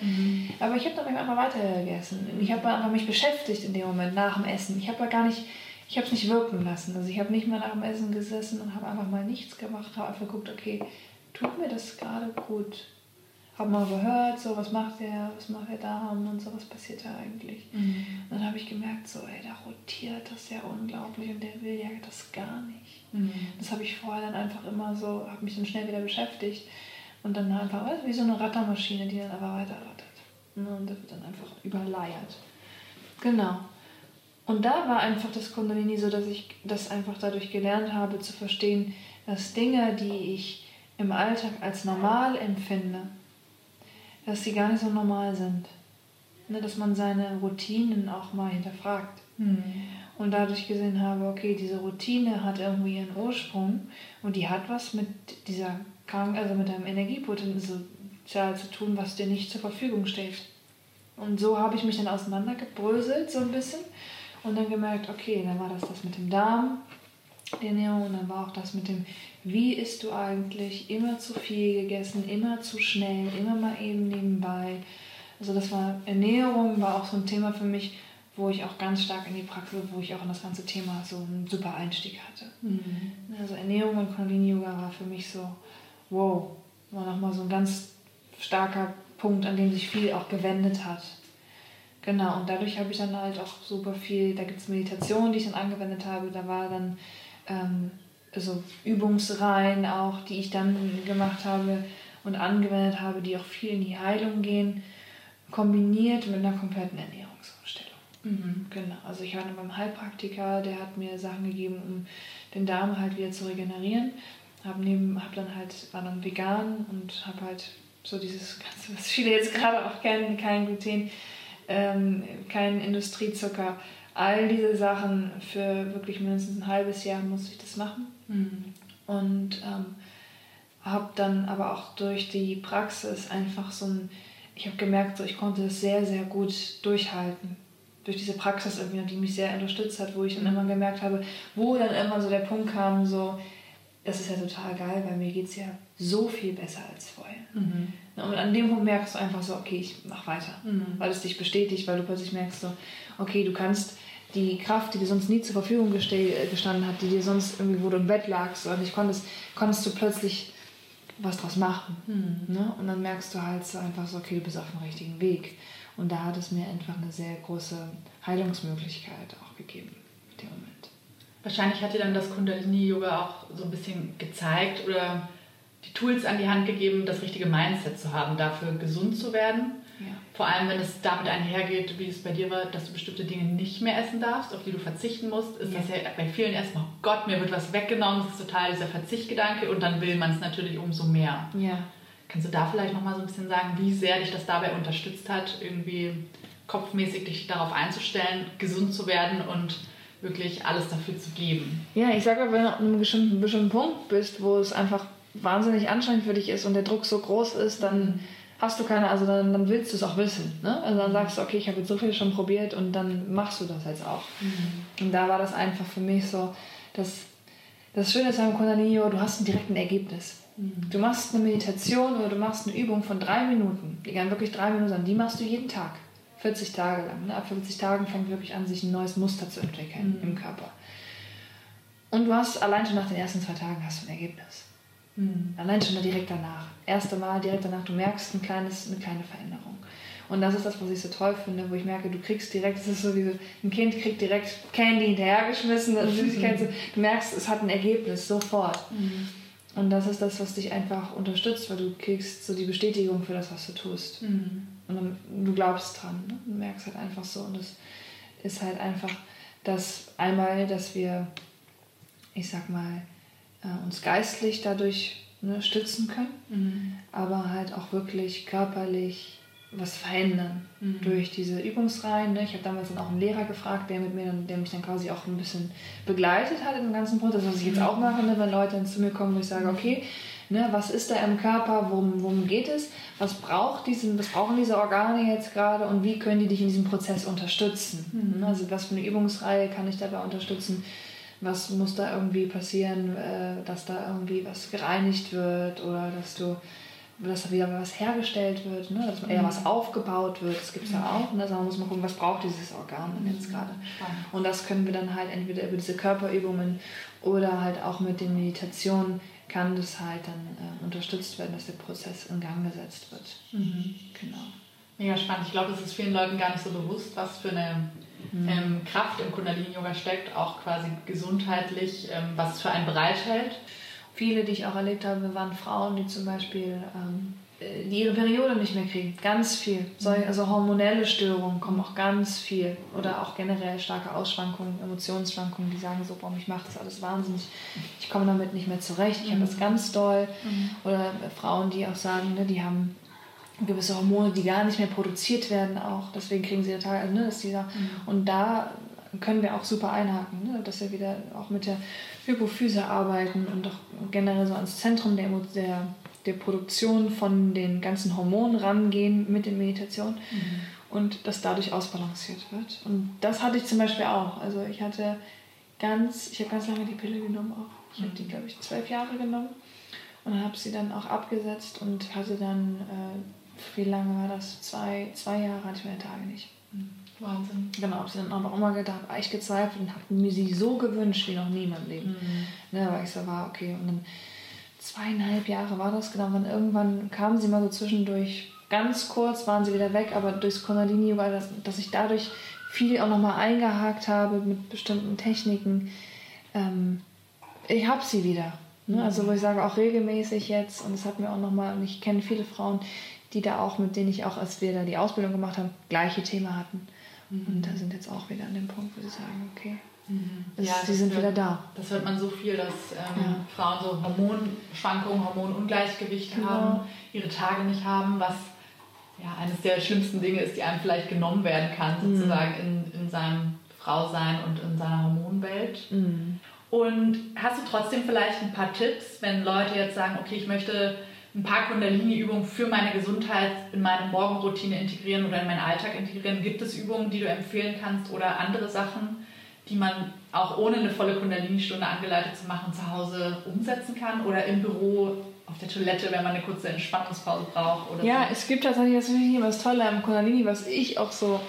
aber ich habe dann einfach weiter gegessen. Ich habe einfach mich beschäftigt in dem Moment nach dem Essen. Ich habe gar nicht, ich habe es nicht wirken lassen. Also ich habe nicht mehr nach dem Essen gesessen und habe einfach mal nichts gemacht, habe einfach geguckt, okay, tut mir das gerade gut? Habe mal gehört, so was macht der, was macht der Darm und so, was passiert da eigentlich? Und dann habe ich gemerkt, so, ey, da rotiert das ja unglaublich und der will ja das gar nicht. Das habe ich vorher dann einfach immer so, habe mich dann schnell wieder beschäftigt und dann einfach, weißt wie so eine Rattermaschine, die dann aber weiterrattert. Ne, Und das wird dann einfach überleiert. Genau. Und da war einfach das Kundalini so, dass ich das einfach dadurch gelernt habe zu verstehen, dass Dinge, die ich im Alltag als normal empfinde, dass sie gar nicht so normal sind. Ne, dass man seine Routinen auch mal hinterfragt. Und dadurch gesehen habe, okay, diese Routine hat irgendwie ihren Ursprung und die hat was mit dieser Krank also mit deinem Energiepotenzial zu tun, was dir nicht zur Verfügung steht. Und so habe ich mich dann auseinandergebröselt, so ein bisschen. Und dann gemerkt, okay, dann war das das mit dem Darm, Ernährung, und dann war auch das mit dem, wie isst du eigentlich, immer zu viel gegessen, immer zu schnell, immer mal eben nebenbei. Also das war Ernährung, war auch so ein Thema für mich, wo ich auch ganz stark in die Praxis, wo ich auch in das ganze Thema so einen super Einstieg hatte. Also Ernährung und Kundalini-Yoga war für mich so, wow, war nochmal so ein ganz starker Punkt, an dem sich viel auch gewendet hat. Genau, und dadurch habe ich dann halt auch super viel, da gibt es Meditationen, die ich dann angewendet habe, da war dann ähm, so Übungsreihen auch, die ich dann gemacht habe und angewendet habe, die auch viel in die Heilung gehen, kombiniert mit einer kompletten Ernährungsumstellung. Genau, also ich war dann beim Heilpraktiker, der hat mir Sachen gegeben, um den Darm halt wieder zu regenerieren. Hab neben, hab dann halt, war dann vegan und habe halt so dieses Ganze, was viele jetzt gerade auch kennen, kein Gluten, ähm, kein Industriezucker, all diese Sachen für wirklich mindestens ein halbes Jahr musste ich das machen. Und ähm, habe dann aber auch durch die Praxis einfach so ein, ich habe gemerkt, so, ich konnte es sehr, sehr gut durchhalten. Durch diese Praxis irgendwie, die mich sehr unterstützt hat, wo ich dann immer gemerkt habe, wo dann immer so der Punkt kam, so, das ist ja total geil, weil mir geht es ja so viel besser als vorher. Mhm. Und an dem Punkt merkst du einfach so, okay, ich mach weiter. Mhm. Weil es dich bestätigt, weil du plötzlich merkst so, okay, du kannst die Kraft, die dir sonst nie zur Verfügung äh, gestanden hat, die dir sonst irgendwie, wo du im Bett lagst oder nicht konntest, konntest du plötzlich was draus machen. Mhm. Ne? Und dann merkst du halt so einfach so, okay, du bist auf dem richtigen Weg. Und da hat es mir einfach eine sehr große Heilungsmöglichkeit auch gegeben in dem Moment. Wahrscheinlich hat dir dann das Kundalini-Yoga auch so ein bisschen gezeigt oder die Tools an die Hand gegeben, das richtige Mindset zu haben, dafür gesund zu werden. Ja. Vor allem, wenn es damit einhergeht, wie es bei dir war, dass du bestimmte Dinge nicht mehr essen darfst, auf die du verzichten musst, ist ja. das ja bei vielen erstmal, oh Gott, mir wird was weggenommen, das ist total dieser Verzichtgedanke und dann will man es natürlich umso mehr. Ja. Kannst du da vielleicht nochmal so ein bisschen sagen, wie sehr dich das dabei unterstützt hat, irgendwie kopfmäßig dich darauf einzustellen, gesund zu werden und wirklich alles dafür zu geben? Ja, ich sage, wenn du an einem bestimmten, bestimmten Punkt bist, wo es einfach wahnsinnig anstrengend für dich ist und der Druck so groß ist, dann mhm hast du keine, also dann, dann willst du es auch wissen. Ne? Also dann sagst du, okay, ich habe jetzt so viel schon probiert und dann machst du das jetzt auch. Mhm. Und da war das einfach für mich so, dass das Schöne ist am Kundalini, du hast ein direktes Ergebnis. Mhm. Du machst eine Meditation oder du machst eine Übung von drei Minuten, die gehen wirklich drei Minuten an, die machst du jeden Tag, 40 Tage lang. Ne? Ab 40 Tagen fängt wirklich an, sich ein neues Muster zu entwickeln mhm. im Körper. Und du hast allein schon nach den ersten zwei Tagen hast du ein Ergebnis. Mhm. Allein schon direkt danach. Erste Mal direkt danach, du merkst ein kleines, eine kleine Veränderung. Und das ist das, was ich so toll finde, wo ich merke, du kriegst direkt, es ist so wie ein Kind kriegt direkt Candy hinterhergeschmissen, also Süßigkeiten. Du merkst, es hat ein Ergebnis sofort. Mhm. Und das ist das, was dich einfach unterstützt, weil du kriegst so die Bestätigung für das, was du tust. Mhm. Und dann, du glaubst dran. Ne? Du merkst halt einfach so. Und es ist halt einfach das einmal, dass wir, ich sag mal, äh, uns geistlich dadurch ne, stützen können, mhm. aber halt auch wirklich körperlich was verändern mhm. durch diese Übungsreihen. Ne? Ich habe damals dann auch einen Lehrer gefragt, der, mit mir dann, der mich dann quasi auch ein bisschen begleitet hat im ganzen Prozess, was ich jetzt auch mache, ne? wenn Leute dann zu mir kommen, wo ich sage, okay, ne, was ist da im Körper, worum, worum geht es, was, braucht diesen, was brauchen diese Organe jetzt gerade und wie können die dich in diesem Prozess unterstützen. Mhm. Also was für eine Übungsreihe kann ich dabei unterstützen, was muss da irgendwie passieren, äh, dass da irgendwie was gereinigt wird oder dass du dass da wieder was hergestellt wird, ne? dass eher mhm. was aufgebaut wird. Das gibt es ja mhm. auch. Ne? Also man muss mal gucken, was braucht dieses Organ denn jetzt mhm. gerade. Und das können wir dann halt entweder über diese Körperübungen oder halt auch mit den Meditationen kann das halt dann äh, unterstützt werden, dass der Prozess in Gang gesetzt wird. Mhm. Genau. Mega spannend. Ich glaube, es ist vielen Leuten gar nicht so bewusst, was für eine mhm. ähm, Kraft im Kundalini-Yoga steckt, auch quasi gesundheitlich, ähm, was es für einen bereithält. Viele, die ich auch erlebt habe, waren Frauen, die zum Beispiel ähm, die ihre Periode nicht mehr kriegen. Ganz viel. Mhm. Also hormonelle Störungen kommen auch ganz viel. Oder auch generell starke Ausschwankungen, Emotionsschwankungen, die sagen so, boah, mich macht das alles wahnsinnig. Ich komme damit nicht mehr zurecht. Ich mhm. habe das ganz doll. Mhm. Oder Frauen, die auch sagen, ne, die haben gewisse Hormone, die gar nicht mehr produziert werden auch. Deswegen kriegen sie total, also, ne, ist dieser, mhm. und da können wir auch super einhaken, ne, dass wir wieder auch mit der Hypophyse arbeiten und auch generell so ans Zentrum der, der, der Produktion von den ganzen Hormonen rangehen mit den Meditationen mhm. und das dadurch ausbalanciert wird. Und das hatte ich zum Beispiel auch. Also ich hatte ganz, ich habe ganz lange die Pille genommen auch. Ich mhm. habe die, glaube ich, zwölf Jahre genommen und habe sie dann auch abgesetzt und hatte dann äh, wie lange war das? Zwei, zwei Jahre hatte ich meine Tage nicht. Mhm. Wahnsinn. Genau, habe sie dann aber auch mal gedacht, habe ich gezweifelt und habe mir sie so gewünscht wie noch nie in meinem Leben. Mhm. Ne, weil ich so war, okay, und dann zweieinhalb Jahre war das genau. Und irgendwann kamen sie mal so zwischendurch, ganz kurz waren sie wieder weg, aber durchs Konradini war das, dass ich dadurch viel auch nochmal eingehakt habe mit bestimmten Techniken. Ähm, ich habe sie wieder. Ne? Also wo ich sage, auch regelmäßig jetzt, und das hat mir auch nochmal, und ich kenne viele Frauen, die da auch, mit denen ich auch, als wir da die Ausbildung gemacht haben, gleiche Thema hatten. Mhm. Und da sind jetzt auch wieder an dem Punkt, wo sie sagen, okay, mhm. ja, sie sind wird, wieder da. Das hört man so viel, dass ähm, ja. Frauen so Hormonschwankungen, Hormonungleichgewicht genau. haben, ihre Tage nicht haben, was ja eines der schlimmsten Dinge ist, die einem vielleicht genommen werden kann, mhm. sozusagen mhm. in, in seinem Frausein und in seiner Hormonwelt. Mhm. Und hast du trotzdem vielleicht ein paar Tipps, wenn Leute jetzt sagen, okay, ich möchte ein paar Kundalini-Übungen für meine Gesundheit in meine Morgenroutine integrieren oder in meinen Alltag integrieren? Gibt es Übungen, die du empfehlen kannst oder andere Sachen, die man auch ohne eine volle Kundalini-Stunde angeleitet zu machen zu Hause umsetzen kann oder im Büro auf der Toilette, wenn man eine kurze Entspannungspause braucht? Oder ja, so? es gibt tatsächlich, das finde ich was Tolle am Kundalini, was ich auch so,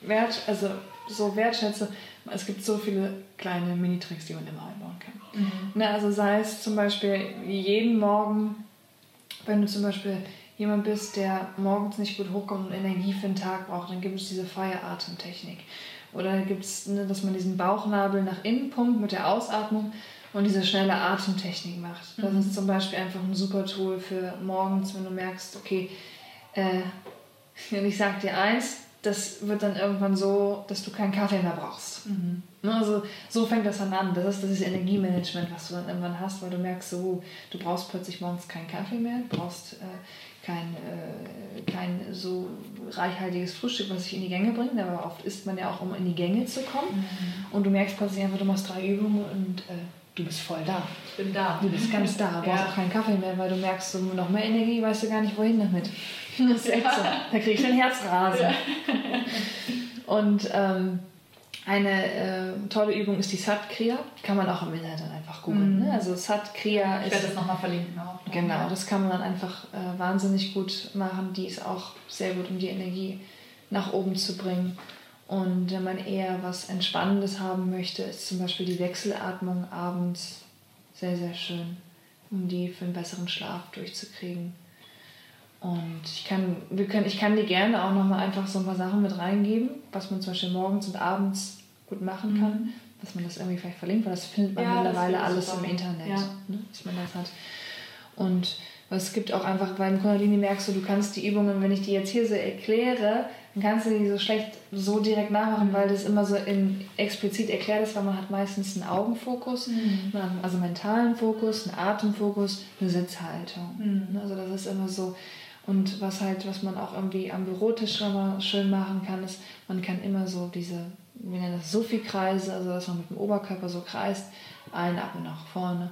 wert, also so wertschätze. Es gibt so viele kleine Mini-Tricks, die man immer einbauen kann. Mhm. Na, also sei es zum Beispiel jeden Morgen, wenn du zum Beispiel jemand bist, der morgens nicht gut hochkommt und Energie für den Tag braucht, dann gibt es diese Feieratemtechnik. Oder gibt es, ne, dass man diesen Bauchnabel nach innen pumpt mit der Ausatmung und diese schnelle Atemtechnik macht. Das mhm. ist zum Beispiel einfach ein super Tool für morgens, wenn du merkst, okay, äh, ich sag dir eins, das wird dann irgendwann so, dass du keinen Kaffee mehr brauchst. Mhm. Ne, also so fängt das dann an. Das ist das Energiemanagement, was du dann irgendwann hast, weil du merkst, so, du brauchst plötzlich morgens keinen Kaffee mehr, du brauchst äh, kein, äh, kein so reichhaltiges Frühstück, was dich in die Gänge bringt, aber oft isst man ja auch, um in die Gänge zu kommen. Mhm. Und du merkst plötzlich einfach, du machst drei Übungen und äh, du bist voll da. Ich bin da. Du bist ganz da, du brauchst auch keinen Kaffee mehr, weil du merkst, du noch mehr Energie, weißt du gar nicht, wohin damit. Das ist echt so. Da krieg ich ein Herzrasen. Ja. Und ähm, eine äh, tolle Übung ist die Sat Kriya. Kann man auch im Internet dann einfach googeln. Mhm. Ne? Also Sat Kriya ist. Ich werde das nochmal verlinken auch. Genau, das kann man dann einfach äh, wahnsinnig gut machen. Die ist auch sehr gut, um die Energie nach oben zu bringen. Und wenn man eher was Entspannendes haben möchte, ist zum Beispiel die Wechselatmung abends sehr, sehr schön, um die für einen besseren Schlaf durchzukriegen. Und ich kann, wir können, ich kann dir gerne auch nochmal einfach so ein paar Sachen mit reingeben, was man zum Beispiel morgens und abends gut machen kann, mhm. dass man das irgendwie vielleicht verlinkt, weil das findet man ja, mittlerweile alles super. im Internet, ja. ne, dass man das hat. Und es gibt auch einfach beim Kundalini merkst du, du kannst die Übungen, wenn ich die jetzt hier so erkläre, dann kannst du die so schlecht so direkt nachmachen, weil das immer so in, explizit erklärt ist, weil man hat meistens einen Augenfokus, mhm. also mentalen Fokus, einen Atemfokus, eine Sitzhaltung. Mhm. Also das ist immer so, und was halt, was man auch irgendwie am Bürotisch immer schön machen kann, ist, man kann immer so diese, wir nennen das Sophie-Kreise, also dass man mit dem Oberkörper so kreist, einatmen nach vorne,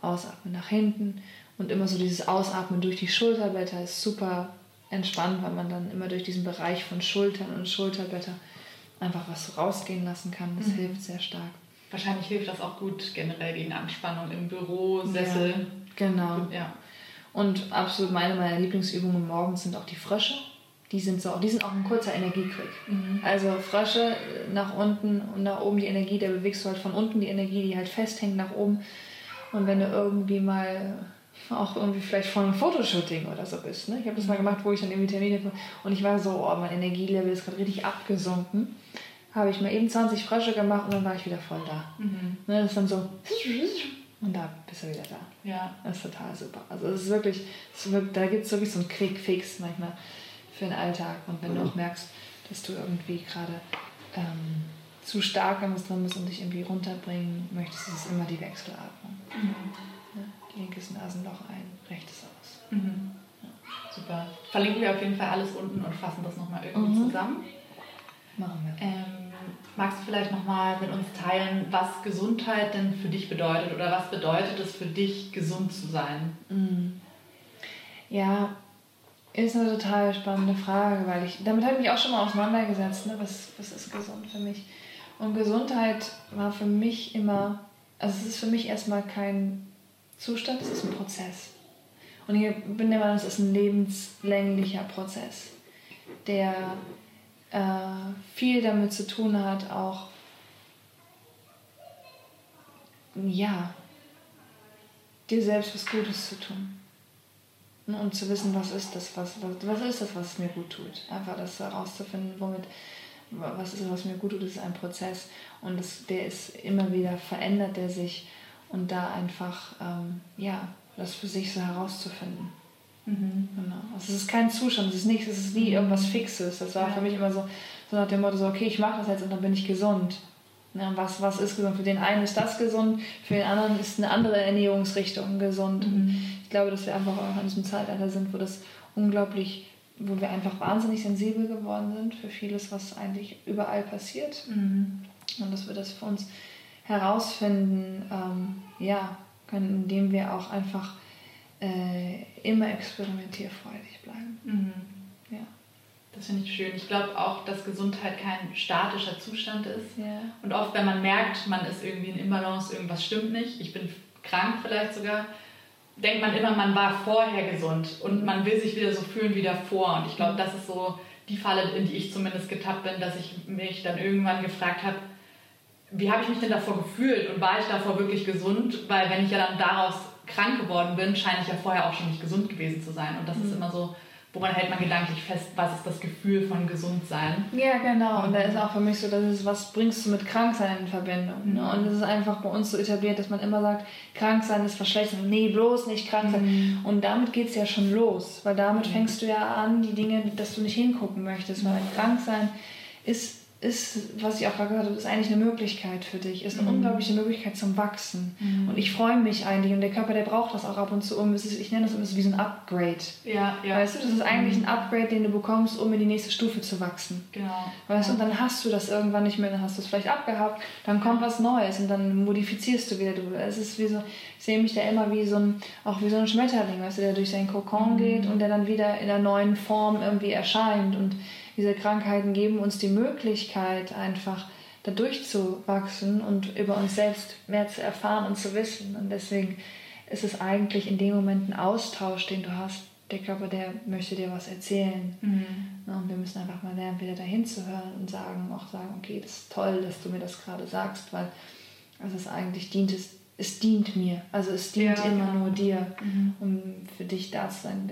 ausatmen nach hinten und immer so dieses Ausatmen durch die Schulterblätter ist super entspannt, weil man dann immer durch diesen Bereich von Schultern und Schulterblätter einfach was rausgehen lassen kann. Das mhm. hilft sehr stark. Wahrscheinlich hilft das auch gut generell gegen Anspannung im Büro, Sessel. Ja, genau. Ja. Und absolut meine meiner Lieblingsübungen morgens sind auch die Frösche. Die sind so, die sind auch ein kurzer Energiequick. Mhm. Also Frösche nach unten und nach oben die Energie, da bewegst du halt von unten die Energie, die halt festhängt nach oben. Und wenn du irgendwie mal auch irgendwie vielleicht vor einem Fotoshooting oder so bist. Ne? Ich habe das mal gemacht, wo ich dann irgendwie Termine und ich war so, oh, mein Energielevel ist gerade richtig abgesunken. Habe ich mal eben 20 Frösche gemacht und dann war ich wieder voll da. Mhm. Ne, das ist dann so und da bist du wieder da. Ja. Das ist total super. Also es ist wirklich, es wirklich da gibt es wirklich so einen Quick-Fix manchmal für den Alltag. Und wenn mhm. du auch merkst, dass du irgendwie gerade ähm, zu stark an was drin bist und dich irgendwie runterbringen möchtest, ist es immer die Wechselatmung. Mhm. Ja, linkes Nasenloch ein, rechtes aus. Mhm. Ja. Super. Verlinken wir auf jeden Fall alles unten und fassen das nochmal irgendwie mhm. zusammen. Machen wir. Ähm, Magst du vielleicht nochmal mit uns teilen, was Gesundheit denn für dich bedeutet oder was bedeutet es für dich, gesund zu sein? Mm. Ja, ist eine total spannende Frage, weil ich, damit habe ich mich auch schon mal auseinandergesetzt, ne? was, was ist gesund für mich? Und Gesundheit war für mich immer, also es ist für mich erstmal kein Zustand, es ist ein Prozess. Und ich bin der Meinung, es ist ein lebenslänglicher Prozess, der äh, viel damit zu tun hat, auch ja, dir selbst was Gutes zu tun. Ne, und zu wissen, was ist das, was, was, was ist das, was mir gut tut. Einfach das herauszufinden, womit, was ist das, was mir gut tut, das ist ein Prozess. Und das, der ist immer wieder verändert, der sich und da einfach, ähm, ja, das für sich so herauszufinden. Mhm. Genau. Also es ist kein Zustand, es ist nichts, es ist nie irgendwas Fixes. Das war ja. für mich immer so, so nach dem Motto, so, okay, ich mache das jetzt und dann bin ich gesund. Ja, was, was ist gesund? Für den einen ist das gesund, für den anderen ist eine andere Ernährungsrichtung gesund. Mhm. Ich glaube, dass wir einfach auch in diesem Zeitalter sind, wo das unglaublich, wo wir einfach wahnsinnig sensibel geworden sind für vieles, was eigentlich überall passiert. Mhm. Und dass wir das für uns herausfinden, ähm, ja, können, indem wir auch einfach äh, immer experimentierfreudig bleiben. Mhm. Ja. Das finde ich schön. Ich glaube auch, dass Gesundheit kein statischer Zustand ist. Ja. Und oft, wenn man merkt, man ist irgendwie in Imbalance, irgendwas stimmt nicht, ich bin krank vielleicht sogar, denkt man immer, man war vorher gesund und man will sich wieder so fühlen wie davor. Und ich glaube, das ist so die Falle, in die ich zumindest getappt bin, dass ich mich dann irgendwann gefragt habe, wie habe ich mich denn davor gefühlt und war ich davor wirklich gesund? Weil wenn ich ja dann daraus krank geworden bin, scheine ich ja vorher auch schon nicht gesund gewesen zu sein. Und das mhm. ist immer so, woran hält man gedanklich fest, was ist das Gefühl von Gesundsein? Ja, genau. Und da ist auch für mich so, dass es, was bringst du mit Kranksein in Verbindung? Ne? Mhm. Und es ist einfach bei uns so etabliert, dass man immer sagt, Kranksein ist verschlechtern. Nee, bloß nicht krank sein. Mhm. Und damit geht es ja schon los, weil damit mhm. fängst du ja an, die Dinge, dass du nicht hingucken möchtest, weil krank sein ist ist, was ich auch gerade gesagt habe, ist eigentlich eine Möglichkeit für dich, ist eine mhm. unglaubliche Möglichkeit zum Wachsen. Mhm. Und ich freue mich eigentlich und der Körper, der braucht das auch ab und zu, um, ist, ich nenne das immer wie so ein Upgrade. Ja, ja. Weißt du, das ist eigentlich mhm. ein Upgrade, den du bekommst, um in die nächste Stufe zu wachsen. Genau. Weißt du, und dann hast du das irgendwann nicht mehr, dann hast du es vielleicht abgehabt, dann kommt was Neues und dann modifizierst du wieder. Du, es ist wie so, ich sehe mich da immer wie so ein, auch wie so ein Schmetterling, weißt du, der durch seinen Kokon mhm. geht und der dann wieder in einer neuen Form irgendwie erscheint und diese Krankheiten geben uns die Möglichkeit, einfach da durchzuwachsen und über uns selbst mehr zu erfahren und zu wissen. Und deswegen ist es eigentlich in dem Moment ein Austausch, den du hast. Der Körper, der möchte dir was erzählen. Mhm. Und wir müssen einfach mal lernen, wieder dahin zu hören und sagen, auch sagen, okay, das ist toll, dass du mir das gerade sagst, weil also es eigentlich dient, es, es dient mir. Also es dient ja, immer genau. nur dir, mhm. um für dich da zu sein,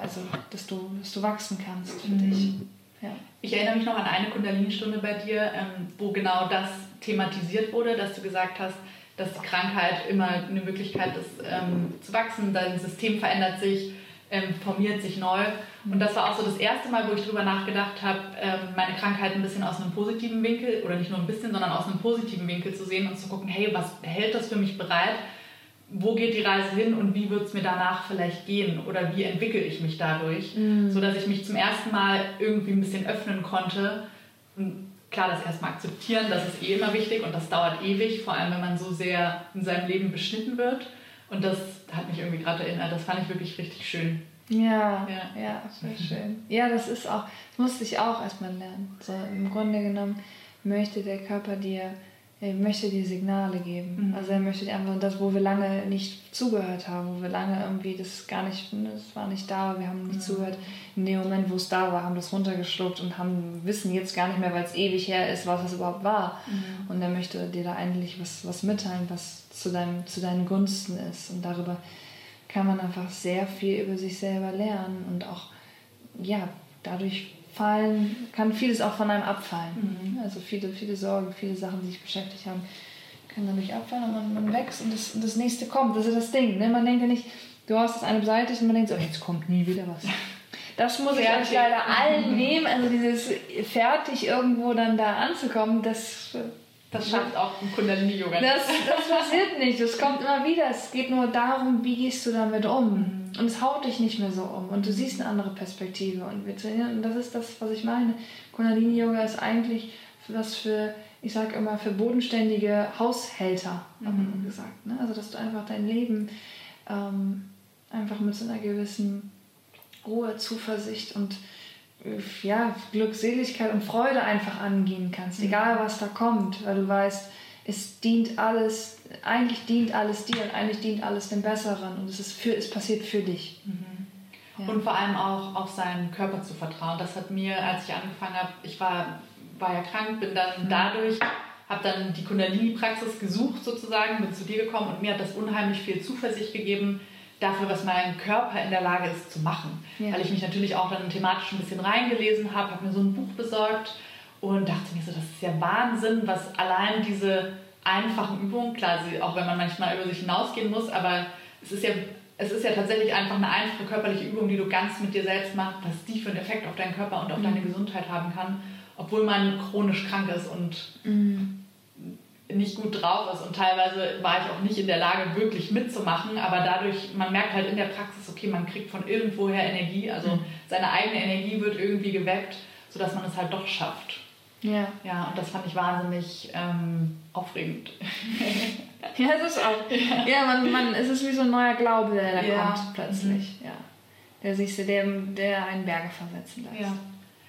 also dass du, dass du wachsen kannst für mhm. dich. Ja. Ich erinnere mich noch an eine Kundalini-Stunde bei dir, ähm, wo genau das thematisiert wurde, dass du gesagt hast, dass Krankheit immer eine Möglichkeit ist ähm, zu wachsen, dein System verändert sich, ähm, formiert sich neu. Und das war auch so das erste Mal, wo ich darüber nachgedacht habe, meine Krankheit ein bisschen aus einem positiven Winkel, oder nicht nur ein bisschen, sondern aus einem positiven Winkel zu sehen und zu gucken, hey, was hält das für mich bereit? Wo geht die Reise hin und wie wird es mir danach vielleicht gehen oder wie entwickle ich mich dadurch, mhm. sodass ich mich zum ersten Mal irgendwie ein bisschen öffnen konnte. Und klar, das erstmal akzeptieren, das ist eh immer wichtig und das dauert ewig, vor allem wenn man so sehr in seinem Leben beschnitten wird. Und das hat mich irgendwie gerade erinnert, das fand ich wirklich richtig schön. Ja, ja, ja, sehr schön. Ja, das ist auch, das musste ich auch erstmal lernen. So, Im Grunde genommen möchte der Körper dir er möchte dir Signale geben. Mhm. Also er möchte dir einfach das, wo wir lange nicht zugehört haben, wo wir lange irgendwie das gar nicht, das war nicht da, wir haben nicht mhm. zugehört. In dem Moment, wo es da war, haben das runtergeschluckt und haben wissen jetzt gar nicht mehr, weil es ewig her ist, was es überhaupt war. Mhm. Und er möchte dir da eigentlich was, was mitteilen, was zu, deinem, zu deinen Gunsten ist. Und darüber kann man einfach sehr viel über sich selber lernen und auch ja, dadurch fallen, kann vieles auch von einem abfallen. Mhm. Also viele, viele Sorgen, viele Sachen, die sich beschäftigt haben, können dadurch abfallen und man, man wächst und das, und das nächste kommt. Das ist das Ding. Ne? Man denkt ja nicht, du hast das eine beseitigt und man denkt so, jetzt kommt nie wieder was. Das muss ich euch leider allen nehmen. Also dieses fertig irgendwo dann da anzukommen, das das schafft auch ein Kundalini-Yoga. Das, das passiert nicht. Das kommt immer wieder. Es geht nur darum, wie gehst du damit um. Mhm. Und es haut dich nicht mehr so um. Und du siehst eine andere Perspektive. Und, wir trainieren, und das ist das, was ich meine. Kundalini-Yoga ist eigentlich was für, ich sage immer, für bodenständige Haushälter, mhm. gesagt. Ne? Also, dass du einfach dein Leben ähm, einfach mit so einer gewissen Ruhe, Zuversicht und ja, Glückseligkeit und Freude einfach angehen kannst, mhm. egal was da kommt, weil du weißt, es dient alles, eigentlich dient alles dir und eigentlich dient alles dem Besseren und es, ist für, es passiert für dich. Mhm. Ja. Und vor allem auch auf seinen Körper zu vertrauen. Das hat mir, als ich angefangen habe, ich war, war ja krank, bin dann mhm. dadurch, habe dann die Kundalini-Praxis gesucht sozusagen, bin zu dir gekommen und mir hat das unheimlich viel Zuversicht gegeben, dafür, was mein Körper in der Lage ist zu machen. Ja. Weil ich mich natürlich auch dann thematisch ein bisschen reingelesen habe, habe mir so ein Buch besorgt und dachte mir so, das ist ja Wahnsinn, was allein diese einfachen Übungen, klar, auch wenn man manchmal über sich hinausgehen muss, aber es ist ja, es ist ja tatsächlich einfach eine einfache körperliche Übung, die du ganz mit dir selbst machst, was die für einen Effekt auf deinen Körper und auf mhm. deine Gesundheit haben kann, obwohl man chronisch krank ist und mhm nicht gut drauf ist und teilweise war ich auch nicht in der Lage, wirklich mitzumachen, aber dadurch, man merkt halt in der Praxis, okay, man kriegt von irgendwoher Energie, also mhm. seine eigene Energie wird irgendwie geweckt, sodass man es halt doch schafft. Ja. Ja, und das fand ich wahnsinnig ähm, aufregend. ja, es ist auch. Ja, ja man, man, es ist wie so ein neuer Glaube, der da ja. kommt plötzlich. Mhm. Ja. Der sich der, der einen Berge versetzen lässt. Ja.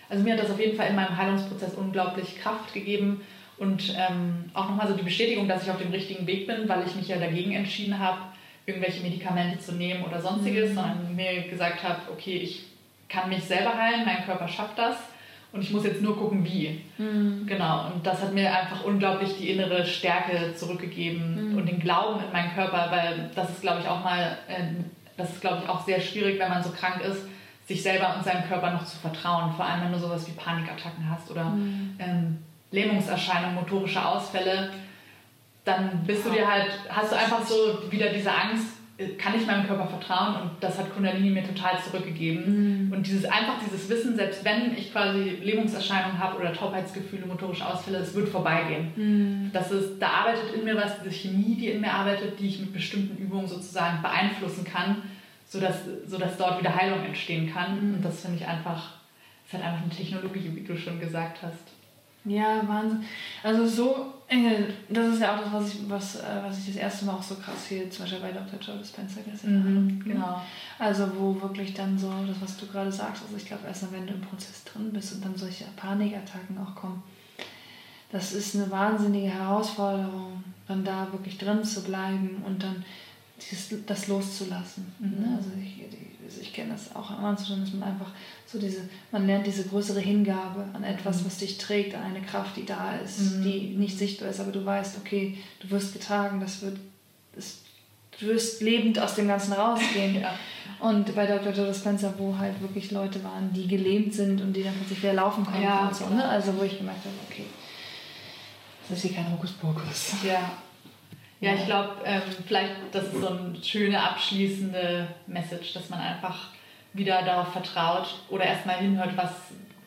Also mir hat das auf jeden Fall in meinem Heilungsprozess unglaublich Kraft gegeben und ähm, auch nochmal so die Bestätigung, dass ich auf dem richtigen Weg bin, weil ich mich ja dagegen entschieden habe, irgendwelche Medikamente zu nehmen oder sonstiges, mhm. sondern mir gesagt habe, okay, ich kann mich selber heilen, mein Körper schafft das und ich muss jetzt nur gucken, wie. Mhm. Genau, und das hat mir einfach unglaublich die innere Stärke zurückgegeben mhm. und den Glauben in meinen Körper, weil das ist, glaube ich, auch mal, äh, das ist, glaube ich, auch sehr schwierig, wenn man so krank ist, sich selber und seinem Körper noch zu vertrauen. Vor allem, wenn du sowas wie Panikattacken hast oder mhm. ähm, Lähmungserscheinungen, motorische Ausfälle, dann bist du dir halt, hast du einfach so wieder diese Angst, kann ich meinem Körper vertrauen und das hat Kundalini mir total zurückgegeben. Mhm. Und dieses einfach dieses Wissen, selbst wenn ich quasi Lähmungserscheinungen habe oder Taubheitsgefühle, motorische Ausfälle, es wird vorbeigehen. Mhm. Das ist, da arbeitet in mir was, diese Chemie, die in mir arbeitet, die ich mit bestimmten Übungen sozusagen beeinflussen kann, sodass, sodass dort wieder Heilung entstehen kann. Mhm. Und das finde ich einfach, ist halt einfach eine Technologie, wie du schon gesagt hast. Ja, Wahnsinn. Also so, das ist ja auch das, was ich, was, äh, was ich das erste Mal auch so krass hier, zum Beispiel bei Dr. Joe Dispenza gesehen habe. Mhm, genau. Also wo wirklich dann so, das was du gerade sagst, also ich glaube erst wenn du im Prozess drin bist und dann solche Panikattacken auch kommen, das ist eine wahnsinnige Herausforderung, dann da wirklich drin zu bleiben und dann dieses, das loszulassen. Mhm. Ne? Also ich, also ich kenne das auch am Anfang, dass man einfach so diese, man lernt diese größere Hingabe an etwas, mhm. was dich trägt, an eine Kraft, die da ist, mhm. die nicht sichtbar ist, aber du weißt, okay, du wirst getragen, das wird, das, du wirst lebend aus dem Ganzen rausgehen. ja. Und bei Dr. Joe Spencer, wo halt wirklich Leute waren, die gelähmt sind und die dann plötzlich wieder laufen konnten ja, und so, ne? Also wo ich gemerkt habe, okay, das ist hier kein Hokuspokus. Ja. Ja, ich glaube, ähm, vielleicht das ist so eine schöne abschließende Message, dass man einfach wieder darauf vertraut oder erstmal hinhört, was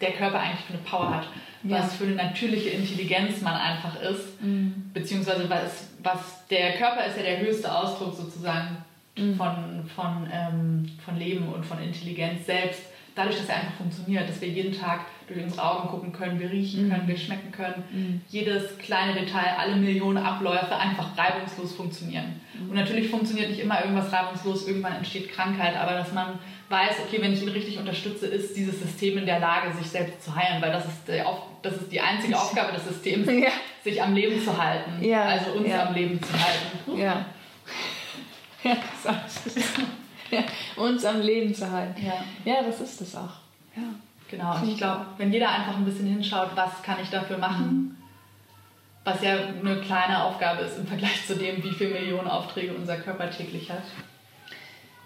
der Körper eigentlich für eine Power hat, ja. was für eine natürliche Intelligenz man einfach ist, mhm. beziehungsweise was, was der Körper ist ja der höchste Ausdruck sozusagen mhm. von, von, ähm, von Leben und von Intelligenz selbst dadurch, dass er einfach funktioniert, dass wir jeden Tag durch unsere Augen gucken können, wir riechen mhm. können, wir schmecken können, mhm. jedes kleine Detail, alle Millionen Abläufe einfach reibungslos funktionieren. Mhm. Und natürlich funktioniert nicht immer irgendwas reibungslos, irgendwann entsteht Krankheit, aber dass man weiß, okay, wenn ich ihn richtig unterstütze, ist dieses System in der Lage, sich selbst zu heilen, weil das ist, der, das ist die einzige Aufgabe des Systems, ja. sich am Leben zu halten, ja. also uns ja. am Leben zu halten. Ja. Ja, das ist ja, uns am Leben zu halten. Ja, ja das ist es auch. Ja. Genau, und ich glaube, wenn jeder einfach ein bisschen hinschaut, was kann ich dafür machen, mhm. was ja eine kleine Aufgabe ist im Vergleich zu dem, wie viele Millionen Aufträge unser Körper täglich hat.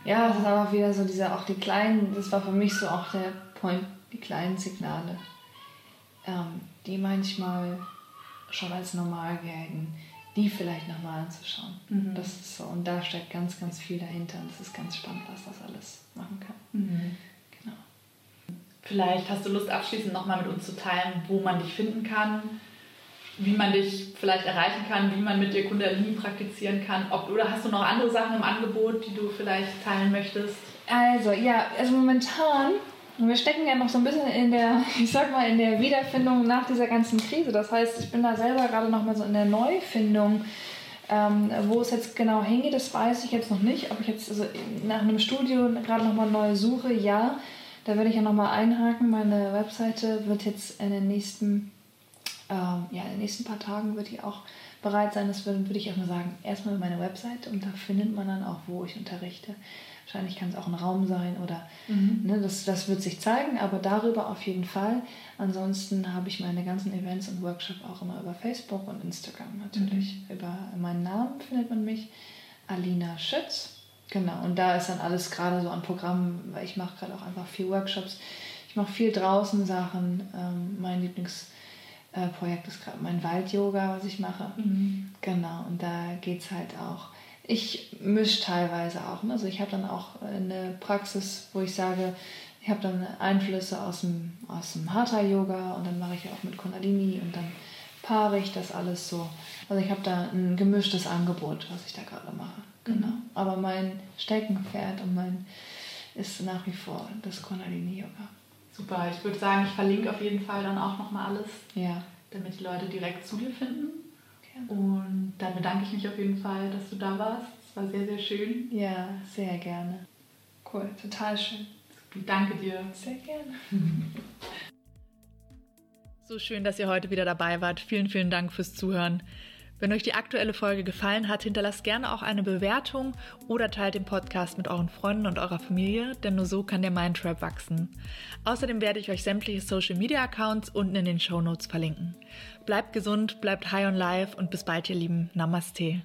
Ja, das ist aber wieder so diese, auch die kleinen, das war für mich so auch der Point, die kleinen Signale, ähm, die manchmal schon als normal gelten die vielleicht nochmal anzuschauen. Mhm. Das ist so. Und da steckt ganz, ganz viel dahinter. Und es ist ganz spannend, was das alles machen kann. Mhm. Genau. Vielleicht hast du Lust, abschließend nochmal mit uns zu teilen, wo man dich finden kann, wie man dich vielleicht erreichen kann, wie man mit dir Kundalini praktizieren kann. Ob, oder hast du noch andere Sachen im Angebot, die du vielleicht teilen möchtest? Also, ja, also momentan wir stecken ja noch so ein bisschen in der, ich sag mal, in der Wiederfindung nach dieser ganzen Krise. Das heißt, ich bin da selber gerade noch mal so in der Neufindung. Ähm, wo es jetzt genau hingeht, das weiß ich jetzt noch nicht. Ob ich jetzt also nach einem Studio gerade noch mal neu suche, ja. Da werde ich ja noch mal einhaken. Meine Webseite wird jetzt in den nächsten, ähm, ja, in den nächsten paar Tagen wird die auch bereit sein. Das würde, würde ich erstmal sagen, erstmal meine Webseite und da findet man dann auch, wo ich unterrichte. Wahrscheinlich kann es auch ein Raum sein oder mhm. ne, das, das wird sich zeigen, aber darüber auf jeden Fall. Ansonsten habe ich meine ganzen Events und Workshops auch immer über Facebook und Instagram natürlich. Mhm. Über meinen Namen findet man mich, Alina Schütz. Genau, und da ist dann alles gerade so an Programmen, weil ich mache gerade auch einfach viel Workshops. Ich mache viel draußen Sachen. Ähm, mein Lieblingsprojekt ist gerade mein Wald-Yoga, was ich mache. Mhm. Genau, und da geht es halt auch ich mische teilweise auch. Ne? Also ich habe dann auch eine Praxis, wo ich sage, ich habe dann Einflüsse aus dem, aus dem Hatha-Yoga und dann mache ich auch mit Kundalini und dann paare ich das alles so. Also ich habe da ein gemischtes Angebot, was ich da gerade mache. Genau. Mhm. Aber mein Steckenpferd und mein ist nach wie vor das Kundalini-Yoga. Super, ich würde sagen, ich verlinke auf jeden Fall dann auch nochmal alles, ja. damit die Leute direkt zu dir finden. Und dann bedanke ich mich auf jeden Fall, dass du da warst. Es war sehr, sehr schön. Ja, sehr gerne. Cool, total schön. Danke dir. Sehr gerne. So schön, dass ihr heute wieder dabei wart. Vielen, vielen Dank fürs Zuhören. Wenn euch die aktuelle Folge gefallen hat, hinterlasst gerne auch eine Bewertung oder teilt den Podcast mit euren Freunden und eurer Familie, denn nur so kann der Mindtrap wachsen. Außerdem werde ich euch sämtliche Social Media Accounts unten in den Show Notes verlinken. Bleibt gesund, bleibt high on life und bis bald, ihr Lieben. Namaste.